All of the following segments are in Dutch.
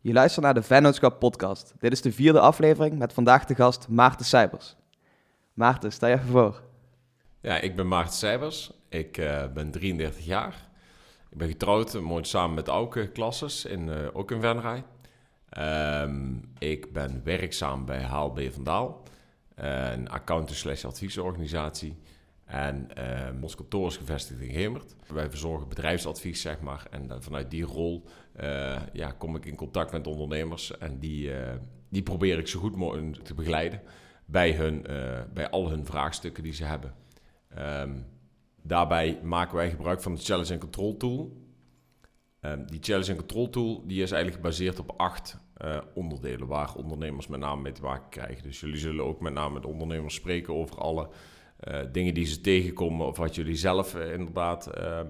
Je luistert naar de Vennootschap podcast. Dit is de vierde aflevering met vandaag de gast Maarten Seibers. Maarten, sta je even voor. Ja, ik ben Maarten Seibers. Ik uh, ben 33 jaar. Ik ben getrouwd, mooi samen met Auke Klasses, in, uh, ook in Venray. Um, ik ben werkzaam bij HLB Vandaal, uh, een accountant slash adviesorganisatie. En uh, ons kantoor is gevestigd in Gemert. Wij verzorgen bedrijfsadvies, zeg maar. En uh, vanuit die rol uh, ja, kom ik in contact met ondernemers. En die, die probeer ik zo goed mogelijk te begeleiden bij, hun, bij al hun vraagstukken die ze hebben. Um, daarbij maken wij gebruik van de Challenge and Control Tool. Um, die Challenge and Control Tool die is eigenlijk gebaseerd op acht onderdelen... waar ondernemers met name mee te maken krijgen. Dus jullie zullen ook met name met ondernemers spreken over alle... Uh, dingen die ze tegenkomen of wat jullie zelf uh, inderdaad uh,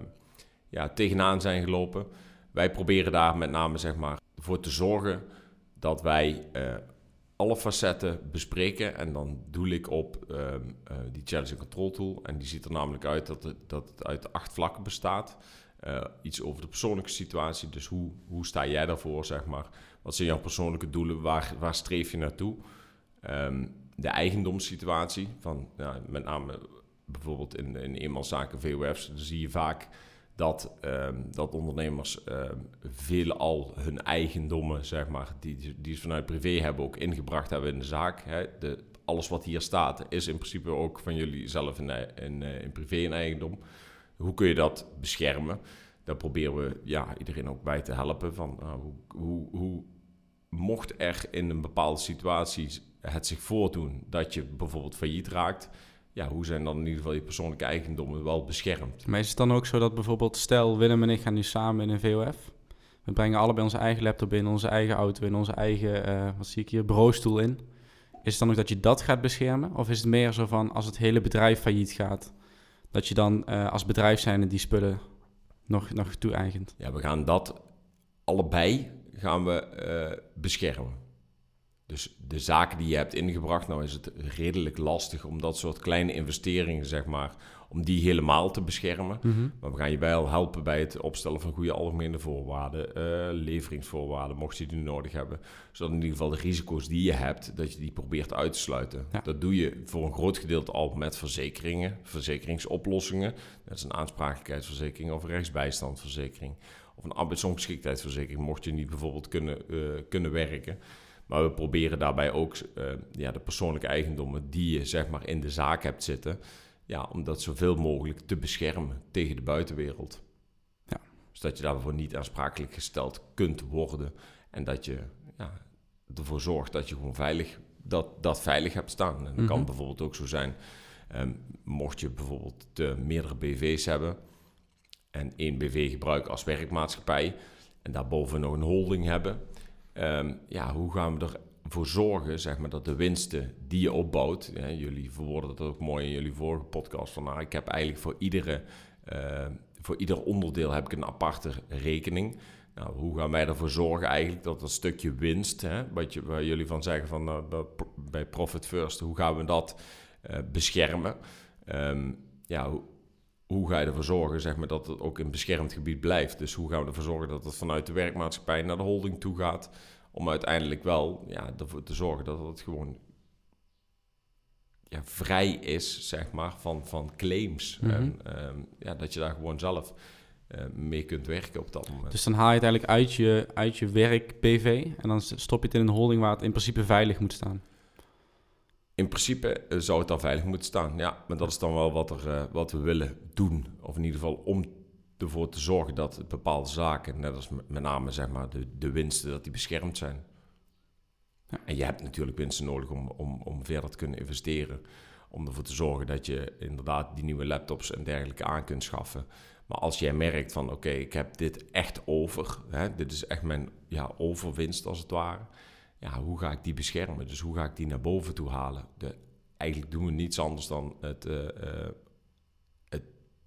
ja, tegenaan zijn gelopen. Wij proberen daar met name zeg maar, voor te zorgen dat wij alle facetten bespreken. En dan doe ik op ehm, die Challenge Control Tool. En die ziet er namelijk uit dat het, dat uit acht vlakken bestaat. iets over de persoonlijke situatie. Dus hoe, hoe sta jij daarvoor, zeg maar? Wat zijn jouw persoonlijke doelen? Waar, waar streef je naartoe? Um, de eigendomssituatie. Van, ja, met name bijvoorbeeld in, in eenmanszaken VOF's, zie je vaak dat, um, dat ondernemers um, veel al hun eigendommen, zeg maar, die, die ze vanuit privé hebben, ook ingebracht hebben in de zaak. Hè. De, alles wat hier staat is in principe ook van jullie zelf in, in, in privé en eigendom. Hoe kun je dat beschermen? Daar proberen we ja, iedereen ook bij te helpen. Van, uh, hoe, hoe, hoe mocht er in een bepaalde situatie het zich voordoen dat je bijvoorbeeld failliet raakt, ja, hoe zijn dan in ieder geval je persoonlijke eigendommen wel beschermd? Maar is het dan ook zo dat bijvoorbeeld, stel Willem en ik gaan nu samen in een VOF. We brengen allebei onze eigen laptop in, onze eigen auto in, onze eigen, uh, wat zie ik hier, bureaustoel in. Is het dan ook dat je dat gaat beschermen? Of is het meer zo van, als het hele bedrijf failliet gaat, dat je dan uh, als bedrijf zijnde die spullen nog, nog toe-eigent? Ja, we gaan dat allebei gaan we uh, beschermen. Dus de zaken die je hebt ingebracht, nou is het redelijk lastig om dat soort kleine investeringen, zeg maar, om die helemaal te beschermen. Mm -hmm. Maar we gaan je wel helpen bij het opstellen van goede algemene voorwaarden, uh, leveringsvoorwaarden, mocht je die nodig hebben. Zodat in ieder geval de risico's die je hebt, dat je die probeert uit te sluiten. Ja. Dat doe je voor een groot gedeelte al met verzekeringen, verzekeringsoplossingen. Dat is een aansprakelijkheidsverzekering of een rechtsbijstandverzekering. Of een arbeidsongeschiktheidsverzekering, mocht je niet bijvoorbeeld kunnen, uh, kunnen werken. Maar we proberen daarbij ook uh, ja, de persoonlijke eigendommen die je zeg maar, in de zaak hebt zitten, ja, om dat zoveel mogelijk te beschermen tegen de buitenwereld. Ja. Zodat je daarvoor niet aansprakelijk gesteld kunt worden en dat je ja, ervoor zorgt dat je gewoon veilig, dat, dat veilig hebt staan. En dat mm -hmm. kan bijvoorbeeld ook zo zijn, um, mocht je bijvoorbeeld de meerdere BV's hebben en één BV gebruiken als werkmaatschappij en daarboven nog een holding hebben Um, ja, hoe gaan we ervoor zorgen zeg maar, dat de winsten die je opbouwt, ja, jullie verwoorden dat ook mooi in jullie vorige podcast, van nou, ik heb eigenlijk voor, iedere, uh, voor ieder onderdeel heb ik een aparte rekening. Nou, hoe gaan wij ervoor zorgen eigenlijk dat dat stukje winst, hè, wat je, waar jullie van zeggen van, dat, bij Profit First, hoe gaan we dat uh, beschermen? Um, ja, hoe, ga je ervoor zorgen zeg maar, dat het ook in beschermd gebied blijft? Dus hoe gaan we ervoor zorgen dat het vanuit de werkmaatschappij naar de holding toe gaat? Om uiteindelijk wel ja, ervoor te zorgen dat het gewoon ja, vrij is, zeg maar, van, van claims. Mm -hmm. En um, ja, dat je daar gewoon zelf uh, mee kunt werken op dat moment. Dus dan haal je het eigenlijk uit je, uit je werk PV en dan stop je het in een holding waar het in principe veilig moet staan. In principe uh, zou het dan veilig moeten staan, ja. Maar dat is dan wel wat, er, uh, wat we willen doen. Of in ieder geval om ervoor te zorgen dat bepaalde zaken, net als met name zeg maar, de, de winsten, dat die beschermd zijn. Ja. En je hebt natuurlijk winsten nodig om, om, om verder te kunnen investeren. Om ervoor te zorgen dat je inderdaad die nieuwe laptops en dergelijke aan kunt schaffen. Maar als jij merkt van oké, okay, ik heb dit echt over. Hè, dit is echt mijn ja, overwinst als het ware ja, hoe ga ik die beschermen? Dus hoe ga ik die naar boven toe halen? De, eigenlijk doen we niets anders dan het, uh, uh, het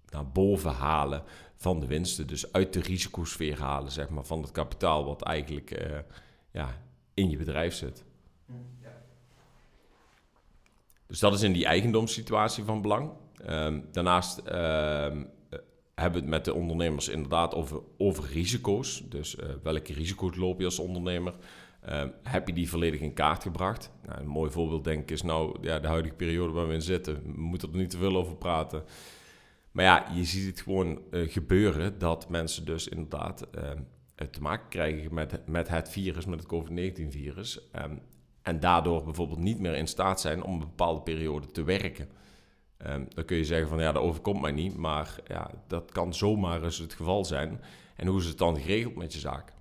naar boven halen van de winsten. Dus uit de risicosfeer halen, zeg maar, van het kapitaal wat eigenlijk uh, ja, in je bedrijf zit. Ja. Dus dat is in die eigendomssituatie van belang. Um, daarnaast um, hebben het met de ondernemers inderdaad over, over risico's. Dus welke risico's loop je als ondernemer? Uh, heb je die volledig in kaart gebracht? Nou, een mooi voorbeeld denk ik is nou ja, de huidige periode waar we in zitten. We moeten er niet te veel over praten. Maar ja, je ziet het gewoon uh, gebeuren dat mensen dus inderdaad te maken krijgen met, met het virus, met het COVID-19-virus. Um, en daardoor bijvoorbeeld niet meer in staat zijn om een bepaalde periode te werken. Dan kun je zeggen van ja, dat overkomt mij niet. Maar ja, dat kan zomaar eens het geval zijn. En hoe is het dan geregeld met je zaak?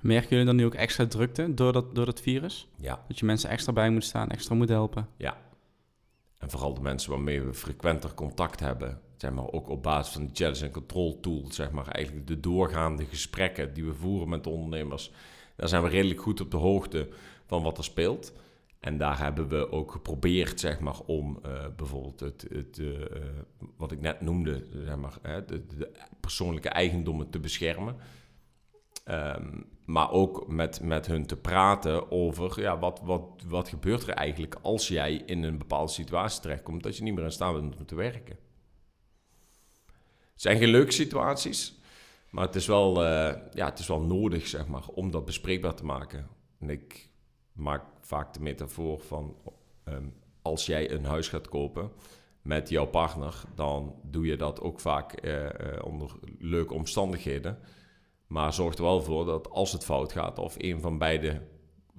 Merken jullie dan nu ook extra drukte door dat, door dat virus? Ja. Dat je mensen extra bij moet staan, extra moet helpen? Ja. En vooral de mensen waarmee we frequenter contact hebben. Zeg maar ook op basis van die challenge en control tool. Zeg maar eigenlijk de doorgaande gesprekken die we voeren met de ondernemers. Daar zijn we redelijk goed op de hoogte van wat er speelt. En daar hebben we ook geprobeerd, zeg maar, om uh, bijvoorbeeld het, het uh, wat ik net noemde, zeg maar, de, de, persoonlijke eigendommen te beschermen. Um, maar ook met, met hun te praten over, ja, wat, wat, wat gebeurt er eigenlijk als jij in een bepaalde situatie terechtkomt, dat je niet meer in staat bent om te werken. Het zijn geen leuke situaties, maar het is wel, uh, ja, het is wel nodig, zeg maar, om dat bespreekbaar te maken. En ik maak vaak de metafoor van um, als jij een huis gaat kopen met jouw partner, dan doe je dat ook vaak uh, uh, onder leuke omstandigheden. Maar zorg er wel voor dat als het fout gaat of een van beide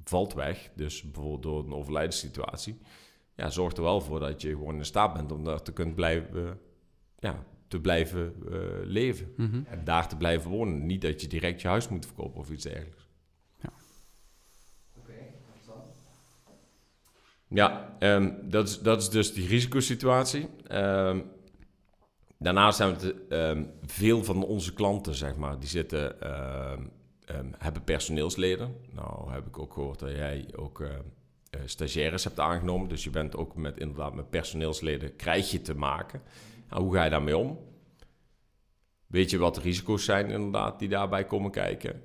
valt weg, dus bijvoorbeeld door een overlijdenssituatie, ja, zorg er wel voor dat je gewoon in staat bent om daar te kunnen blijven, ja, te blijven uh, leven. Mm -hmm. En daar te blijven wonen. Niet dat je direct je huis moet verkopen of iets dergelijks. Ja, um, dat, is, dat is dus die risicosituatie. Um, daarnaast zijn we um, veel van onze klanten, zeg maar, die zitten, hebben personeelsleden. Nou heb ik ook gehoord dat jij ook uh, stagiaires hebt aangenomen. Dus je bent ook met, inderdaad met personeelsleden, krijg je te maken. Nou, hoe ga je daarmee om? Weet je wat de risico's zijn inderdaad die daarbij komen kijken?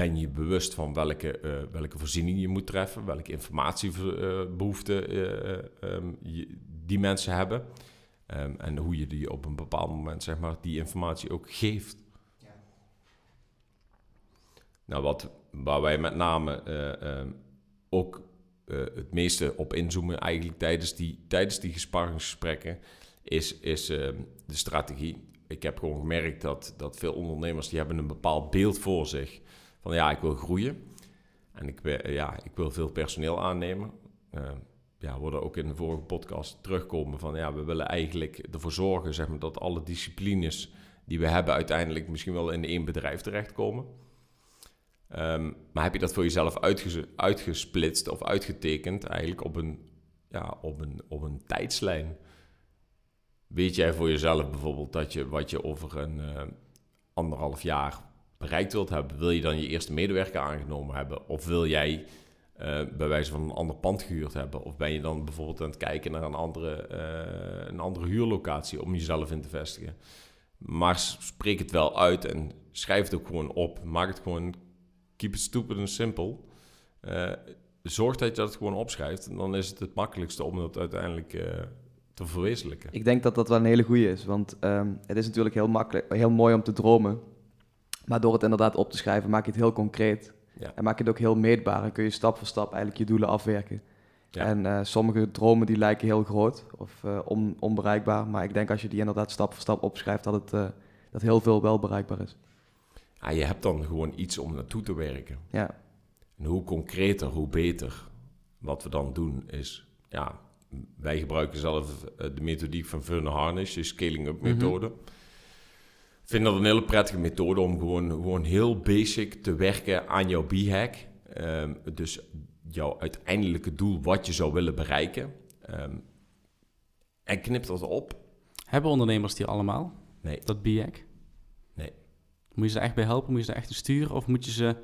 ben je bewust van welke, uh, welke voorziening je moet treffen, welke informatiebehoeften um, die mensen hebben. Um, en hoe je die op een bepaald moment, zeg maar, die informatie ook geeft. Ja. Nou, wat, waar wij met name um, ook het meeste op inzoomen, eigenlijk tijdens die, tijdens die gesprekken, is, is de strategie. Ik heb gewoon gemerkt dat, dat veel ondernemers die hebben een bepaald beeld voor zich van ja, ik wil groeien. En ik, ja, ik wil veel personeel aannemen. Uh, ja, we worden ook in de vorige podcast terugkomen van ja, we willen eigenlijk ervoor zorgen zeg maar, dat alle disciplines die we hebben uiteindelijk misschien wel in één bedrijf terechtkomen. Um, maar heb je dat voor jezelf uitges uitgesplitst of uitgetekend eigenlijk op een, ja, op, een, op een tijdslijn? Weet jij voor jezelf bijvoorbeeld dat je wat je over een uh, anderhalf jaar bereikt wilt hebben, wil je dan je eerste medewerker aangenomen hebben? Of wil jij uh, bij wijze van een ander pand gehuurd hebben? Of ben je dan bijvoorbeeld aan het kijken naar een andere, uh, een andere huurlocatie om jezelf in te vestigen? Maar spreek het wel uit en schrijf het ook gewoon op. Maak het gewoon, keep it stupid and simple. Uh, zorg dat je dat gewoon opschrijft. En dan is het het makkelijkste om dat uiteindelijk te verwezenlijken. Ik denk dat dat wel een hele goede is. Want um, het is natuurlijk heel, makkelijk, heel mooi om te dromen. Maar door het inderdaad op te schrijven, maak je het heel concreet. Ja. En maak je het ook heel meetbaar. En kun je stap voor stap eigenlijk je doelen afwerken. Ja. En uh, sommige dromen die lijken heel groot of uh, on, onbereikbaar. Maar ik denk als je die inderdaad stap voor stap opschrijft, dat, het, uh, dat heel veel wel bereikbaar is. Ja, je hebt dan gewoon iets om naartoe te werken. Ja. En hoe concreter, hoe beter. Wat we dan doen is, ja, wij gebruiken zelf de methodiek van Verne Harnish, de scaling-up methode. Mm -hmm vind dat een hele prettige methode om gewoon, gewoon heel basic te werken aan jouw B-hack. Um, dus jouw uiteindelijke doel, wat je zou willen bereiken. Um, en knip dat op. Hebben ondernemers die allemaal? Nee. Dat B-hack? Nee. Moet je ze echt bij helpen? Moet je ze echt sturen? Of moet je ze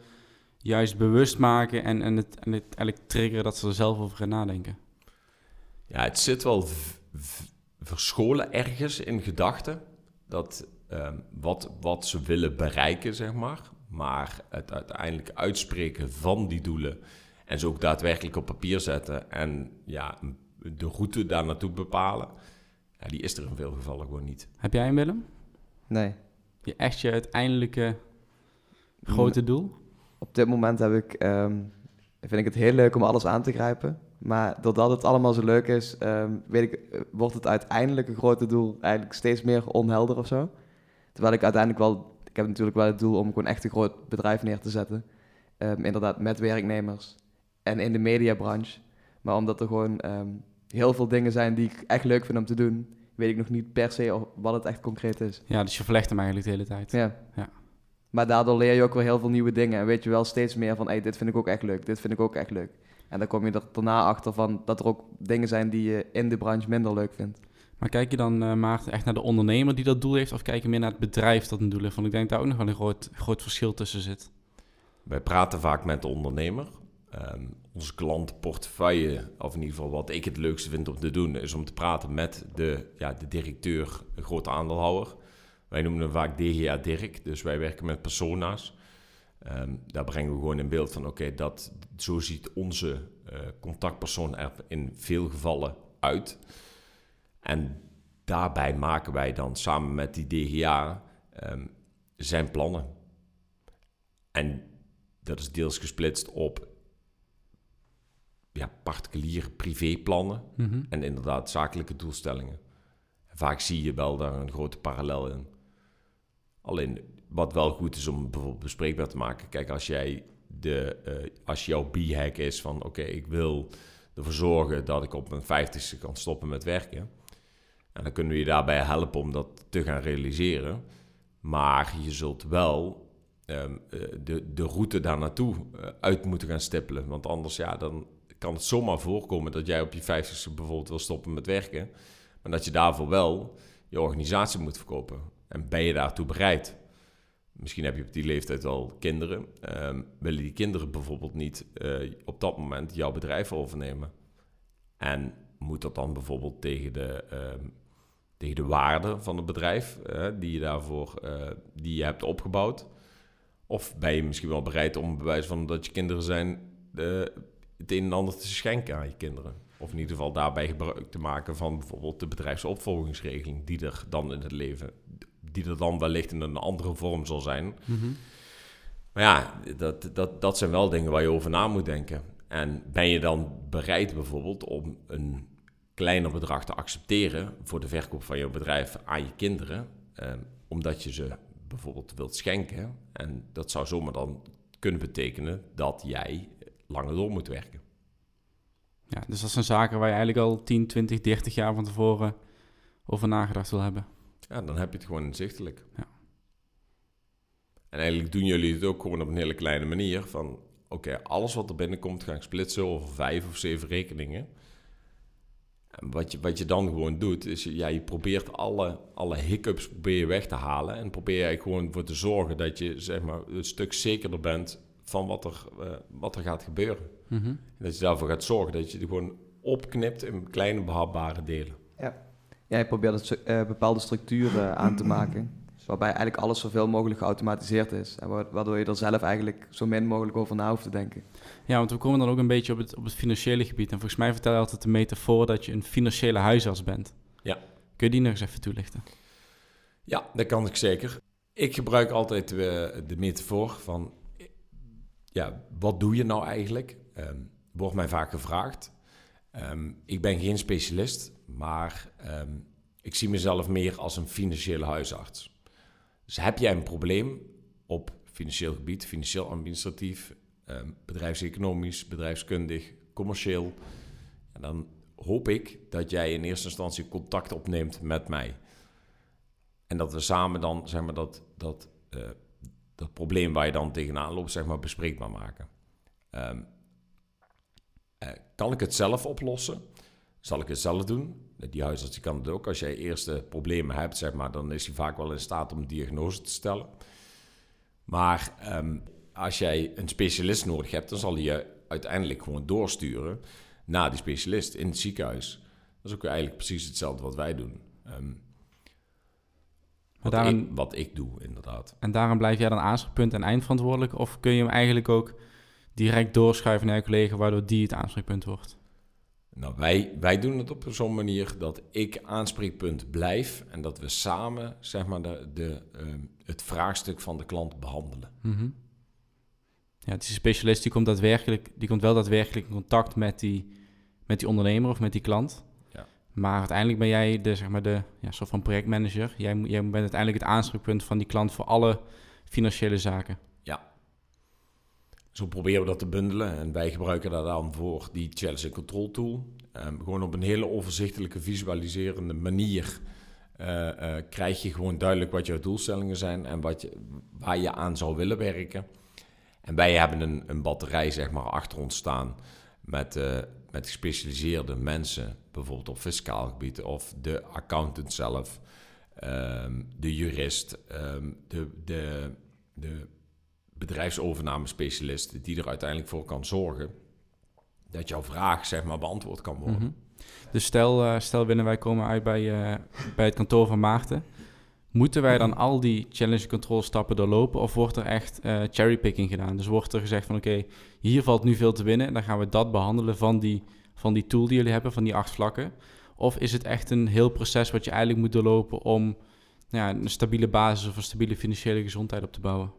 juist bewust maken en, en, het, en het eigenlijk triggeren dat ze er zelf over gaan nadenken? Ja, het zit wel verscholen ergens in gedachten. Dat um, wat, wat ze willen bereiken, zeg maar. Maar het uiteindelijk uitspreken van die doelen en ze ook daadwerkelijk op papier zetten en ja, de route daar naartoe bepalen. Ja, die is er in veel gevallen gewoon niet. Heb jij een Willem? Nee. Je echt je uiteindelijke grote doel? Op dit moment heb ik, ehm, vind ik het heel leuk om alles aan te grijpen. Maar doordat het allemaal zo leuk is, ehm, weet ik, eh, wordt het uiteindelijke grote doel eigenlijk steeds meer onhelder of zo. Terwijl ik uiteindelijk wel, ik heb natuurlijk wel het doel om gewoon echt een groot bedrijf neer te zetten. Ehm, inderdaad, met werknemers en in de mediabranche. Maar omdat er gewoon ehm, heel veel dingen zijn die ik echt leuk vind om te doen, weet ik nog niet per se wat het echt concreet is. Ja, dus je verlegt hem eigenlijk de hele tijd. Ja. Ja. Maar daardoor leer je ook weer heel veel nieuwe dingen. En weet je wel steeds meer van, hey, dit vind ik ook echt leuk, dit vind ik ook echt leuk. En dan kom je er daarna achter van dat er ook dingen zijn die je in de branche minder leuk vindt. Maar kijk je dan, uh, Maarten, echt naar de ondernemer die dat doel heeft... of kijk je meer naar het bedrijf dat een doel heeft? Want ik denk daar ook nog wel een groot, groot verschil tussen zit. Wij praten vaak met de ondernemer. Um, onze klantenportefeuille, of in ieder geval wat ik het leukste vind om te doen... is om te praten met de, ja, de directeur, een grote aandeelhouder. Wij noemen hem vaak DGA Dirk, dus wij werken met persona's... Um, daar brengen we gewoon in beeld van, oké, dat zo ziet onze uh, contactpersoon er in veel gevallen uit. En daarbij maken wij dan samen met die DGA um, zijn plannen. En dat is deels gesplitst op ja, particuliere privéplannen mm -hmm. en inderdaad zakelijke doelstellingen. Vaak zie je wel daar een grote parallel in. Alleen wat wel goed is om bijvoorbeeld bespreekbaar te maken. Kijk, als jij de, uh, als jouw b-hack is van oké, okay, ik wil ervoor zorgen dat ik op mijn vijftigste kan stoppen met werken. En dan kunnen we je daarbij helpen om dat te gaan realiseren. Maar je zult wel um, de, de route daar naartoe uh, uit moeten gaan stippelen. Want anders ja, dan kan het zomaar voorkomen dat jij op je vijftigste bijvoorbeeld wil stoppen met werken. Maar dat je daarvoor wel je organisatie moet verkopen. En ben je daartoe bereid? Misschien heb je op die leeftijd al kinderen. Um, willen die kinderen bijvoorbeeld niet uh, op dat moment jouw bedrijf overnemen? En moet dat dan bijvoorbeeld tegen de, um, tegen de waarde van het bedrijf uh, die je daarvoor uh, die je hebt opgebouwd? Of ben je misschien wel bereid om bewijs van dat je kinderen zijn het een en ander te schenken aan je kinderen? Of in ieder geval daarbij gebruik te maken van bijvoorbeeld de bedrijfsopvolgingsregeling die er dan in het leven die er dan wellicht in een andere vorm zal zijn. Mm -hmm. Maar ja, dat, dat, dat zijn wel dingen waar je over na moet denken. En ben je dan bereid bijvoorbeeld om een kleiner bedrag te accepteren voor de verkoop van je bedrijf aan je kinderen, eh, omdat je ze bijvoorbeeld wilt schenken. En dat zou zomaar dan kunnen betekenen dat jij langer door moet werken. Ja, dus dat zijn zaken waar je eigenlijk al 10, 20, 30 jaar van tevoren over nagedacht wil hebben. Ja, dan heb je het gewoon inzichtelijk. Ja. En eigenlijk doen jullie het ook gewoon op een hele kleine manier. Van oké, alles wat er binnenkomt ga ik splitsen over vijf of zeven rekeningen. Wat je, wat je dan gewoon doet, is ja, je probeert alle, alle hiccups probeer je weg te halen. En probeer je gewoon voor te zorgen dat je zeg maar, een stuk zekerder bent van wat er, uh, wat er gaat gebeuren. Mm -hmm. En dat je daarvoor gaat zorgen dat je het gewoon opknipt in kleine behapbare delen. Ja. Ja, je probeert het, uh, bepaalde structuren aan te maken. Waarbij eigenlijk alles zoveel mogelijk geautomatiseerd is. En waardoor je er zelf eigenlijk zo min mogelijk over na hoeft te denken. Ja, want we komen dan ook een beetje op het, op het financiële gebied. En volgens mij vertel je altijd de metafoor dat je een financiële huisarts bent. Ja. Kun je die nog eens even toelichten? Ja, dat kan ik zeker. Ik gebruik altijd de, de metafoor van... Ja, wat doe je nou eigenlijk? Um, wordt mij vaak gevraagd. Um, ik ben geen specialist, maar um, ik zie mezelf meer als een financiële huisarts. Dus heb jij een probleem op financieel gebied, financieel administratief, um, bedrijfseconomisch, bedrijfskundig, commercieel, en dan hoop ik dat jij in eerste instantie contact opneemt met mij. En dat we samen dan zeg maar, dat, dat, uh, dat probleem waar je dan tegenaan loopt, zeg maar, bespreekbaar maken. Um, uh, kan ik het zelf oplossen? Zal ik het zelf doen? Die huisarts die kan het ook. Als jij eerste problemen hebt, zeg maar, dan is hij vaak wel in staat om een diagnose te stellen. Maar um, als jij een specialist nodig hebt, dan zal hij je uiteindelijk gewoon doorsturen naar die specialist in het ziekenhuis. Dat is ook eigenlijk precies hetzelfde wat wij doen. Um, wat, daarom, ik, wat ik doe, inderdaad. En daarom blijf jij dan aanspreekpunt en eindverantwoordelijk? Of kun je hem eigenlijk ook direct doorschuiven naar je collega, waardoor die het aanspreekpunt wordt? Nou, wij, wij doen het op zo'n manier dat ik aanspreekpunt blijf en dat we samen zeg maar, de, de, ehm, het vraagstuk van de klant behandelen. Mhm. Ja, het is een specialist die komt, daadwerkelijk, die komt wel daadwerkelijk in contact met die, met die ondernemer of met die klant. Ja. Maar uiteindelijk ben jij de, zeg maar de ja, soort van projectmanager. Jij, jij bent uiteindelijk het aanspreekpunt van die klant voor alle financiële zaken. Zo proberen we dat te bundelen en wij gebruiken dat dan voor die challenge control tool. Um, gewoon op een hele overzichtelijke, visualiserende manier uh, uh, krijg je gewoon duidelijk wat jouw doelstellingen zijn en wat je, waar je aan zou willen werken. En wij hebben een, een batterij zeg maar, achter ons staan met, uh, met gespecialiseerde mensen, bijvoorbeeld op fiscaal gebied of de accountant zelf, um, de jurist, um, de, de, de bedrijfsovername specialist, die er uiteindelijk voor kan zorgen dat jouw vraag zeg maar beantwoord kan worden. -hmm. Dus stel, uh, stel binnen wij komen uit bij, uh, bij het kantoor van Maarten. Moeten wij dan al die challenge control stappen doorlopen of wordt er echt uh, cherrypicking gedaan? Dus wordt er gezegd van oké, hier valt nu veel te winnen, dan gaan we dat behandelen van die, van die tool die jullie hebben, van die acht vlakken. Of is het echt een heel proces wat je eigenlijk moet doorlopen om ja, een stabiele basis of een stabiele financiële gezondheid op te bouwen?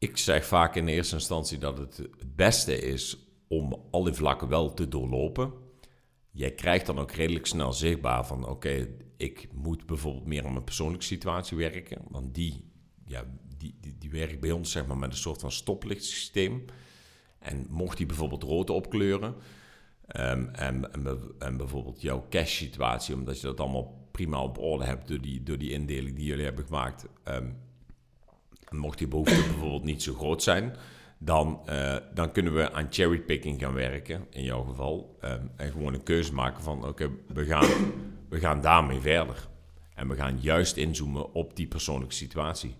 Ik zeg vaak in eerste instantie dat het het beste is om al die vlakken wel te doorlopen. Jij krijgt dan ook redelijk snel zichtbaar van oké, ik moet bijvoorbeeld meer aan mijn persoonlijke situatie werken. Want die, ja, die, die, die werkt bij ons zeg maar, met een soort van stoplichtsysteem. En mocht die bijvoorbeeld rood opkleuren, um, en, en, bijvoorbeeld jouw cash situatie, omdat je dat allemaal prima op orde hebt door die, door die indeling die jullie hebben gemaakt, um, mocht die behoefte bijvoorbeeld niet zo groot zijn, dan, uh, dan kunnen we aan cherrypicking gaan werken, in jouw geval. Um, en gewoon een keuze maken van, oké, we, gaan, we gaan daarmee verder. En we gaan juist inzoomen op die persoonlijke situatie.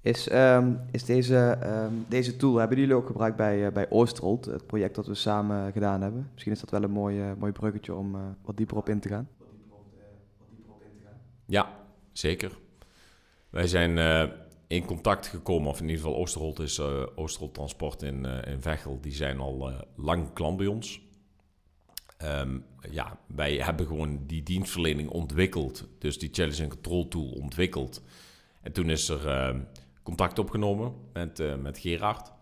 Is, um, is deze, um, deze tool, hebben jullie ook gebruikt bij, uh, bij Oosterholt, het project dat we samen gedaan hebben? Misschien is dat wel een mooi, uh, mooi bruggetje om wat dieper op in te gaan. Ja, zeker. Wij zijn in contact gekomen, of in ieder geval Oosterholt is uh, Oosterholt Transport in, uh, in Vechel, die zijn al uh, lang klant bij ons. Um, ja, wij hebben gewoon die dienstverlening ontwikkeld, dus die challenge and control tool ontwikkeld. En toen is er ehm, contact opgenomen met, met Gerard.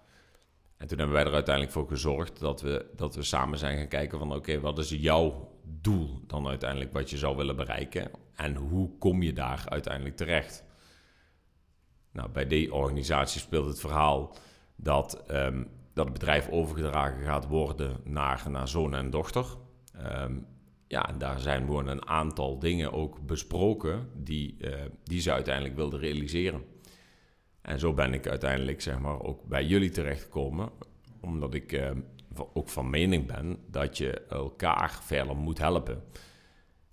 En toen hebben wij er uiteindelijk voor gezorgd dat we, dat we samen zijn gaan kijken van oké, wat is jouw doel dan uiteindelijk wat je zou willen bereiken? En hoe kom je daar uiteindelijk terecht? Nou, bij die organisatie speelt het verhaal dat, um, dat het bedrijf overgedragen gaat worden naar, naar zoon en dochter. Um, ja, en daar zijn gewoon een aantal dingen ook besproken die, uh, die ze uiteindelijk wilden realiseren. En zo ben ik uiteindelijk zeg maar, ook bij jullie terechtgekomen, omdat ik uh, ook van mening ben dat je elkaar verder moet helpen.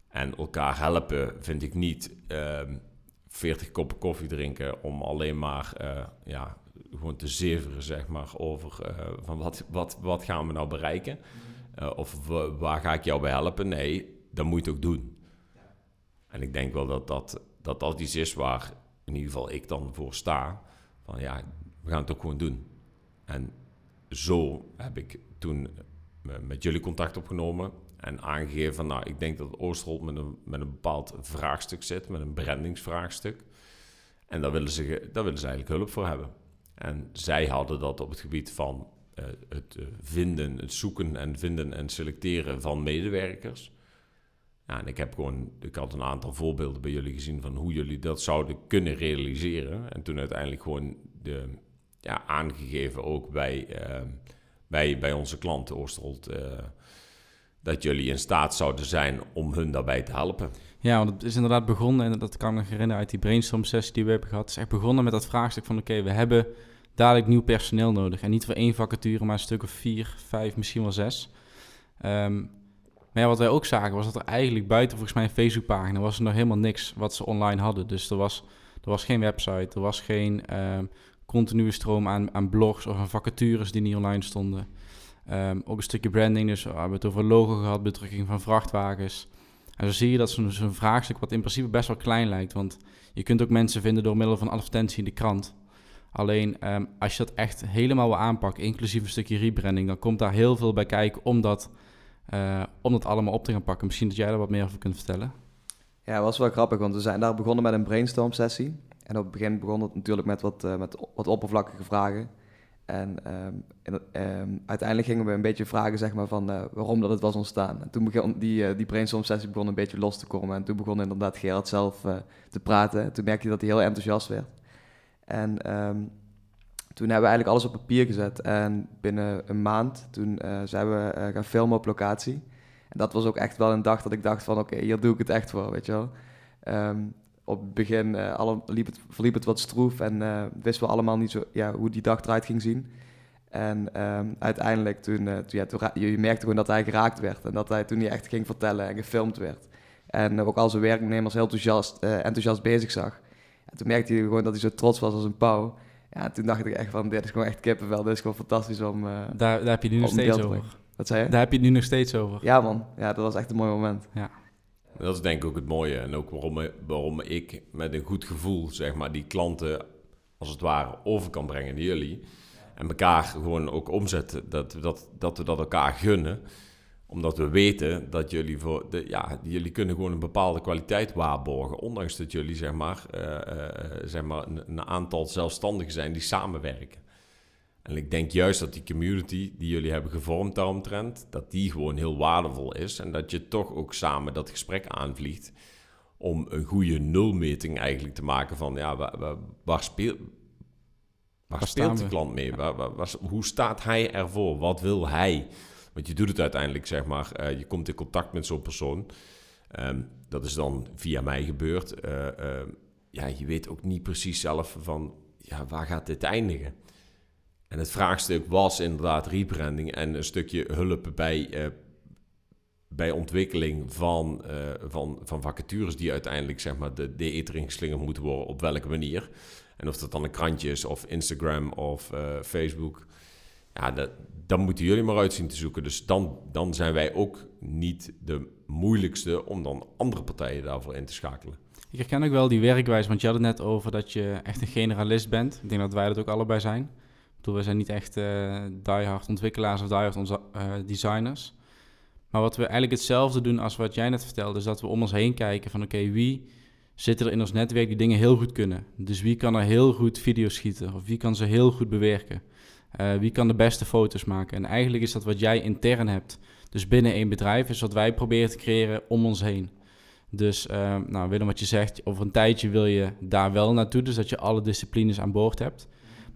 En elkaar helpen vind ik niet 40 koppen koffie drinken om alleen maar uh, ja, gewoon te zeveren, zeg maar, over uh, van wat, wat, wat gaan we nou bereiken? Uh, of waar ga ik jou bij helpen? Nee, dat moet je ook doen. En ik denk wel dat dat, dat dat iets is waar in ieder geval ik dan voor sta. Van ja, we gaan het ook gewoon doen. En zo heb ik toen met jullie contact opgenomen en aangegeven van, nou, ik denk dat Oosterholt met een, met een bepaald vraagstuk zit, met een brandingsvraagstuk. En daar willen, ze, daar willen ze eigenlijk hulp voor hebben. En zij hadden dat op het gebied van uh, het uh, vinden, het zoeken en vinden en selecteren van medewerkers. Ja, en ik heb gewoon, ik had een aantal voorbeelden bij jullie gezien van hoe jullie dat zouden kunnen realiseren. En toen uiteindelijk gewoon de, ja, aangegeven ook bij, uh, bij, bij onze klanten Oosterholt dat jullie in staat zouden zijn om hun daarbij te helpen. Ja, want het is inderdaad begonnen, en dat kan ik me herinneren uit die brainstorm sessie die we hebben gehad. Het is echt begonnen met dat vraagstuk van oké, we hebben dadelijk nieuw personeel nodig. En niet voor één vacature, maar een stuk of vier, vijf, misschien wel zes. Um, maar ja, wat wij ook zagen was dat er eigenlijk buiten volgens mij een Facebookpagina was er nog helemaal niks wat ze online hadden. Dus er was, er was geen website, er was geen um, continue stroom aan, aan blogs of aan vacatures die niet online stonden. Um, ook een stukje branding, dus we hebben het over logo gehad, bedrukking van vrachtwagens. En zo zie je dat zo'n zo vraagstuk wat in principe best wel klein lijkt. Want je kunt ook mensen vinden door middel van advertentie in de krant. Alleen um, als je dat echt helemaal wil aanpakken, inclusief een stukje rebranding, dan komt daar heel veel bij kijken om dat om dat allemaal op te gaan pakken. Misschien dat jij er wat meer over kunt vertellen. Ja, het was wel grappig, want we zijn daar begonnen met een brainstorm sessie. En op het begin begon het natuurlijk met wat, met wat oppervlakkige vragen. En um, um, uiteindelijk gingen we een beetje vragen zeg maar, van uh, waarom dat het was ontstaan. En toen begon die, uh, die brainstorm sessie begon een beetje los te komen. En toen begon inderdaad Gerard zelf uh, te praten. En toen merkte hij dat hij heel enthousiast werd. En um, toen hebben we eigenlijk alles op papier gezet. En binnen een maand, toen zijn we gaan filmen op locatie. En dat was ook echt wel een dag dat ik dacht van oké, hier doe ik het echt voor, weet je wel op het begin uh, alle, liep het, verliep het wat stroef en uh, wisten we allemaal niet zo ja, hoe die dag eruit ging zien. En um, uiteindelijk toen, uh, toen, ja, toen je merkte gewoon dat hij geraakt werd en dat hij toen hij echt ging vertellen en gefilmd werd. En ook al zijn werknemers heel enthousiast, enthousiast bezig zag. En toen merkte hij gewoon dat hij zo trots was als een pauw. Ja, toen dacht ik echt van, dit is gewoon echt kippenvel, dit is gewoon fantastisch om... daar, daar heb je nu nog steeds over. Wat zei je? Daar heb je het nu nog steeds over. Ja man, ja, dat was echt een mooi moment. Ja. Dat is denk ik ook het mooie. En ook waarom, waarom ik met een goed gevoel, zeg maar, die klanten als het ware over kan brengen naar jullie. En elkaar gewoon ook omzetten. Dat, dat, dat we dat elkaar gunnen. Omdat we weten dat jullie voor de, ja, jullie kunnen gewoon een bepaalde kwaliteit waarborgen. Ondanks dat jullie zeg maar, uh, uh, zeg maar een aantal zelfstandigen zijn die samenwerken. En ik denk juist dat die community die jullie hebben gevormd daaromtrent, dat die gewoon heel waardevol is. En dat je toch ook samen dat gesprek aanvliegt om een goede nulmeting eigenlijk te maken van ja, waar, waar, waar, speel, waar speelt de klant mee? Waar, hoe staat hij ervoor? Wat wil hij? Want je doet het uiteindelijk, zeg maar, uh, je komt in contact met zo'n persoon. Um, dat is dan via mij gebeurd. Uh, uh, ja, je weet ook niet precies zelf van ja, waar gaat dit eindigen? En het vraagstuk was inderdaad rebranding en een stukje hulp bij, uh, bij ontwikkeling van, uh, van, van vacatures die uiteindelijk zeg maar, de, de eter ingeslingerd moeten worden, op welke manier. En of dat dan een krantje is of Instagram of uh, Facebook. Ja, dat, dan moeten jullie maar uitzien te zoeken. Dus dan, dan zijn wij ook niet de moeilijkste om dan andere partijen daarvoor in te schakelen. Ik herken ook wel die werkwijze, want je had het net over dat je echt een generalist bent. Ik denk dat wij dat ook allebei zijn we zijn niet echt uh, diehard ontwikkelaars of diehard uh, designers. Maar wat we eigenlijk hetzelfde doen als wat jij net vertelde, is dat we om ons heen kijken van oké, wie zit er in ons netwerk die dingen heel goed kunnen? Dus wie kan er heel goed video's schieten of wie kan ze heel goed bewerken? Uh, wie kan de beste foto's maken? En eigenlijk is dat wat jij intern hebt. Dus binnen één bedrijf is wat wij proberen te creëren om ons heen. Dus uh, nou, Willem, wat je zegt, over een tijdje wil je daar wel naartoe. Dus dat je alle disciplines aan boord hebt.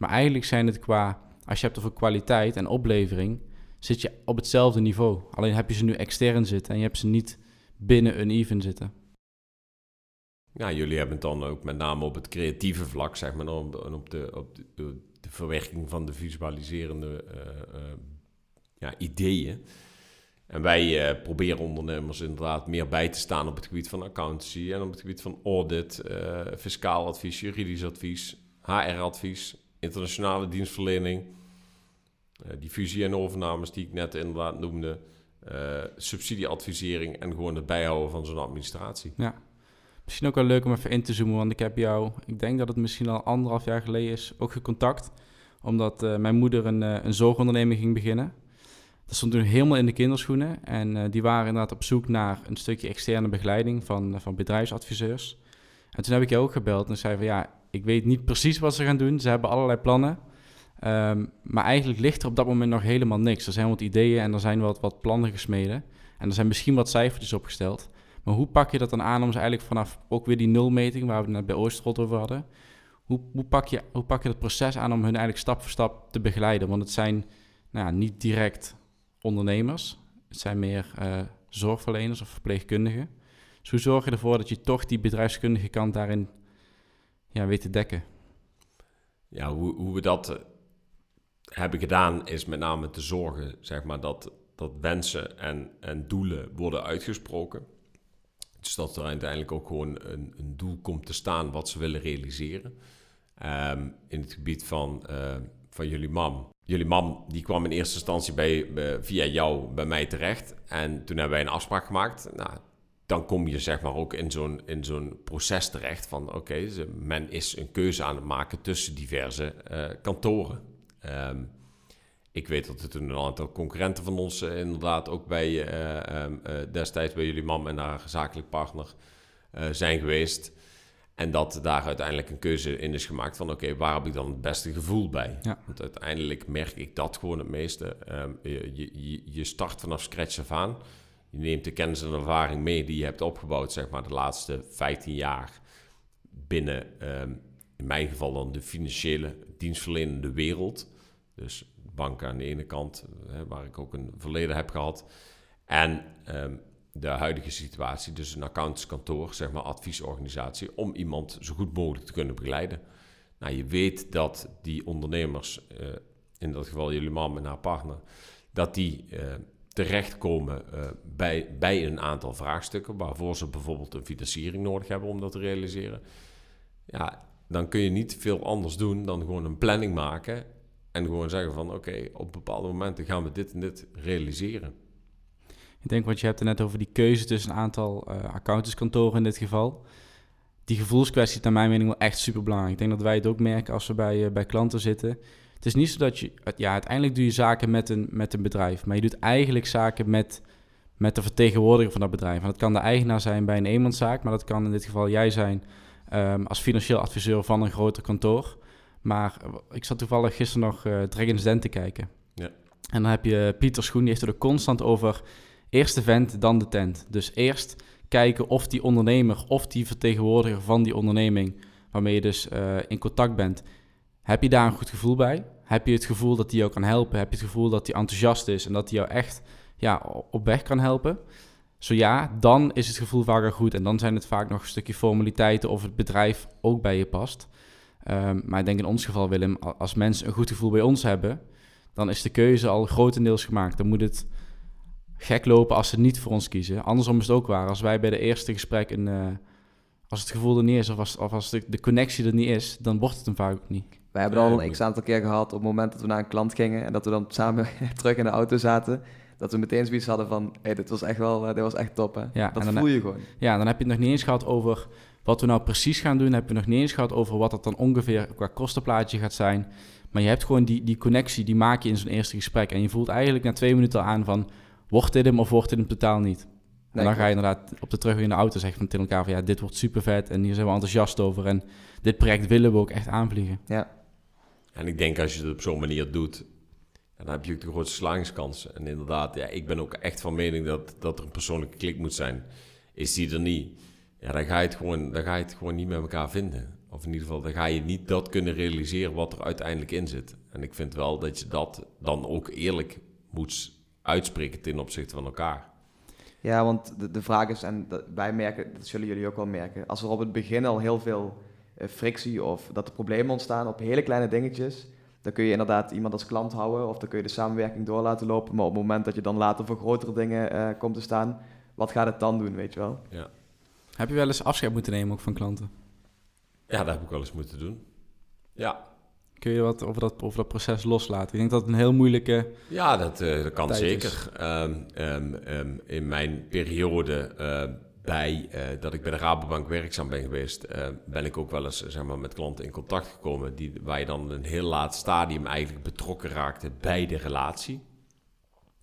Maar eigenlijk zijn het qua, als je hebt over kwaliteit en oplevering, zit je op hetzelfde niveau. Alleen heb je ze nu extern zitten en je hebt ze niet binnen een even zitten. Ja, jullie hebben het dan ook met name op het creatieve vlak, zeg maar, op, op, de, op de, de, verwerking van de visualiserende uh, uh, ja, ideeën. En wij uh, proberen ondernemers inderdaad meer bij te staan op het gebied van accountancy en op het gebied van audit, fiscaal advies, juridisch advies, HR-advies internationale dienstverlening, uh, die fusie en overnames die ik net inderdaad noemde, uh, subsidieadvisering en gewoon het bijhouden van zo'n administratie. Ja. Misschien ook wel leuk om even in te zoomen, want ik heb jou, ik denk dat het misschien al anderhalf jaar geleden is, ook gecontact. Omdat uh, mijn moeder een, een zorgonderneming ging beginnen. Dat stond toen helemaal in de kinderschoenen. En die waren inderdaad op zoek naar een stukje externe begeleiding van, van bedrijfsadviseurs. En toen heb ik je ook gebeld en zei van ja, ik weet niet precies wat ze gaan doen. Ze hebben allerlei plannen. Um, maar eigenlijk ligt er op dat moment nog helemaal niks. Er zijn wat ideeën en er zijn wat, wat plannen gesmeden. En er zijn misschien wat cijfertjes opgesteld. Maar hoe pak je dat dan aan om ze eigenlijk vanaf ook weer die nulmeting, waar we het bij Oosterrot over hadden. Hoe, hoe, pak je, hoe pak je dat proces aan om hun eigenlijk stap voor stap te begeleiden? Want het zijn nou ja, niet direct ondernemers. Het zijn meer uh, zorgverleners of verpleegkundigen. Dus hoe zorg je ervoor dat je toch die bedrijfskundige kant daarin ja, weet te dekken? Ja, hoe, hoe we dat eh, hebben gedaan is met name te zorgen zeg maar, dat, dat wensen en, en doelen worden uitgesproken. Dus dat er uiteindelijk ook gewoon een, een doel komt te staan wat ze willen realiseren. Um, in het gebied van, uh, van jullie mam. Jullie mam die kwam in eerste instantie bij, via jou bij mij terecht. En toen hebben wij een afspraak gemaakt. Nou, dan kom je zeg maar ook in zo'n, in zo'n proces terecht van oké, men is een keuze aan het maken tussen diverse uh, kantoren. Um, ik weet dat er toen een aantal concurrenten van ons inderdaad ook bij ehm, destijds bij jullie mam en haar zakelijk partner zijn geweest. En dat daar uiteindelijk een keuze in is gemaakt van oké, waar heb ik dan het beste gevoel bij? Ja. Want uiteindelijk merk ik dat gewoon het meeste. Um, je, je, je start vanaf scratch af aan. Je neemt de kennis en ervaring mee die je hebt opgebouwd, zeg maar, de laatste 15 jaar binnen, um, in mijn geval dan de financiële dienstverlenende wereld. Dus banken aan de ene kant, waar ik ook een verleden heb gehad. En um, de huidige situatie, dus een accountantskantoor, zeg maar adviesorganisatie, om iemand zo goed mogelijk te kunnen begeleiden. Nou, je weet dat die ondernemers, uh, in dat geval jullie man en haar partner, dat die uh, terechtkomen uh, bij, bij een aantal vraagstukken, waarvoor ze bijvoorbeeld een financiering nodig hebben om dat te realiseren. Ja, dan kun je niet veel anders doen dan gewoon een planning maken en gewoon zeggen van oké, op bepaalde momenten gaan we dit en dit realiseren. Ik denk, want je hebt het net over die keuze tussen een aantal uh, accountantskantoren in dit geval. Die gevoelskwestie is naar mijn mening wel echt super belangrijk. Ik denk dat wij het ook merken als we bij, uh, bij klanten zitten. Het is niet zo dat je, ja, uiteindelijk doe je zaken met een, met een bedrijf, maar je doet eigenlijk zaken met, met de vertegenwoordiger van dat bedrijf. En dat kan de eigenaar zijn bij een eenmanszaak, maar dat kan in dit geval jij zijn um, als financieel adviseur van een groter kantoor. Maar ik zat toevallig gisteren nog uh, Dragon's Den te kijken. Ja. En dan heb je Pieter Schoen, die heeft er constant over Eerst de vent, dan de tent. Dus eerst kijken of die ondernemer of die vertegenwoordiger van die onderneming, waarmee je dus uh, in contact bent, heb je daar een goed gevoel bij? Heb je het gevoel dat die jou kan helpen? Heb je het gevoel dat die enthousiast is en dat die jou echt ja, op weg kan helpen? Zo ja, dan is het gevoel vaker goed. En dan zijn het vaak nog een stukje formaliteiten of het bedrijf ook bij je past. Um, maar ik denk in ons geval, Willem, als mensen een goed gevoel bij ons hebben, dan is de keuze al grotendeels gemaakt. Dan moet het gek lopen als ze niet voor ons kiezen. Andersom is het ook waar. Als wij bij de eerste gesprek een, uh, als het gevoel er niet is, of als, of als de, connectie er niet is, dan wordt het hem vaak niet. Wij hebben al een x-aantal keer gehad op het moment dat we naar een klant gingen en dat we dan samen terug in de auto zaten. Dat we meteen zoiets hadden van, hey, dit was echt wel, uh, dit was echt top hè. Ja, dat voel je gewoon. Ja, dan heb je het nog niet eens gehad over wat we nou precies gaan doen. Heb je nog niet eens gehad over wat dat dan ongeveer qua kostenplaatje gaat zijn. Maar je hebt gewoon die, die connectie, die maak je in zo'n eerste gesprek. En je voelt eigenlijk na twee minuten aan van, wordt dit hem of wordt dit hem totaal niet? en dan ga je inderdaad op de terugweg in de auto zeggen van tegen elkaar van ja, dit wordt super vet en hier zijn we enthousiast over en dit project willen we ook echt aanvliegen. Ja. En ik denk als je het op zo'n manier doet, dan heb je ook de grootste slagingskans. En inderdaad, ja, ik ben ook echt van mening dat, dat er een persoonlijke klik moet zijn. Is die er niet, ja, dan ga, je het gewoon, dan ga je het gewoon niet met elkaar vinden. Of in ieder geval, dan ga je niet dat kunnen realiseren wat er uiteindelijk in zit. En ik vind wel dat je dat dan ook eerlijk moet uitspreken ten opzichte van elkaar. Ja, want de, de vraag is, en wij merken, dat zullen jullie ook wel merken, als er op het begin al heel veel frictie of dat er problemen ontstaan op hele kleine dingetjes, dan kun je inderdaad iemand als klant houden of dan kun je de samenwerking door laten lopen. Maar op het moment dat je dan later voor grotere dingen uh, komt te staan, wat gaat het dan doen, weet je wel? Ja. Heb je wel eens afscheid moeten nemen ook van klanten? Ja, dat heb ik wel eens moeten doen. Ja, Kun je wat over dat, over dat proces loslaten? Ik denk dat het een heel moeilijke. Ja, dat, uh, dat kan zeker. Um, um, um, in mijn periode uh, bij uh, dat ik bij de Rabobank werkzaam ben geweest, ben ik ook wel eens zeg maar, met klanten in contact gekomen die, waar je dan een heel laat stadium eigenlijk betrokken raakte bij de relatie.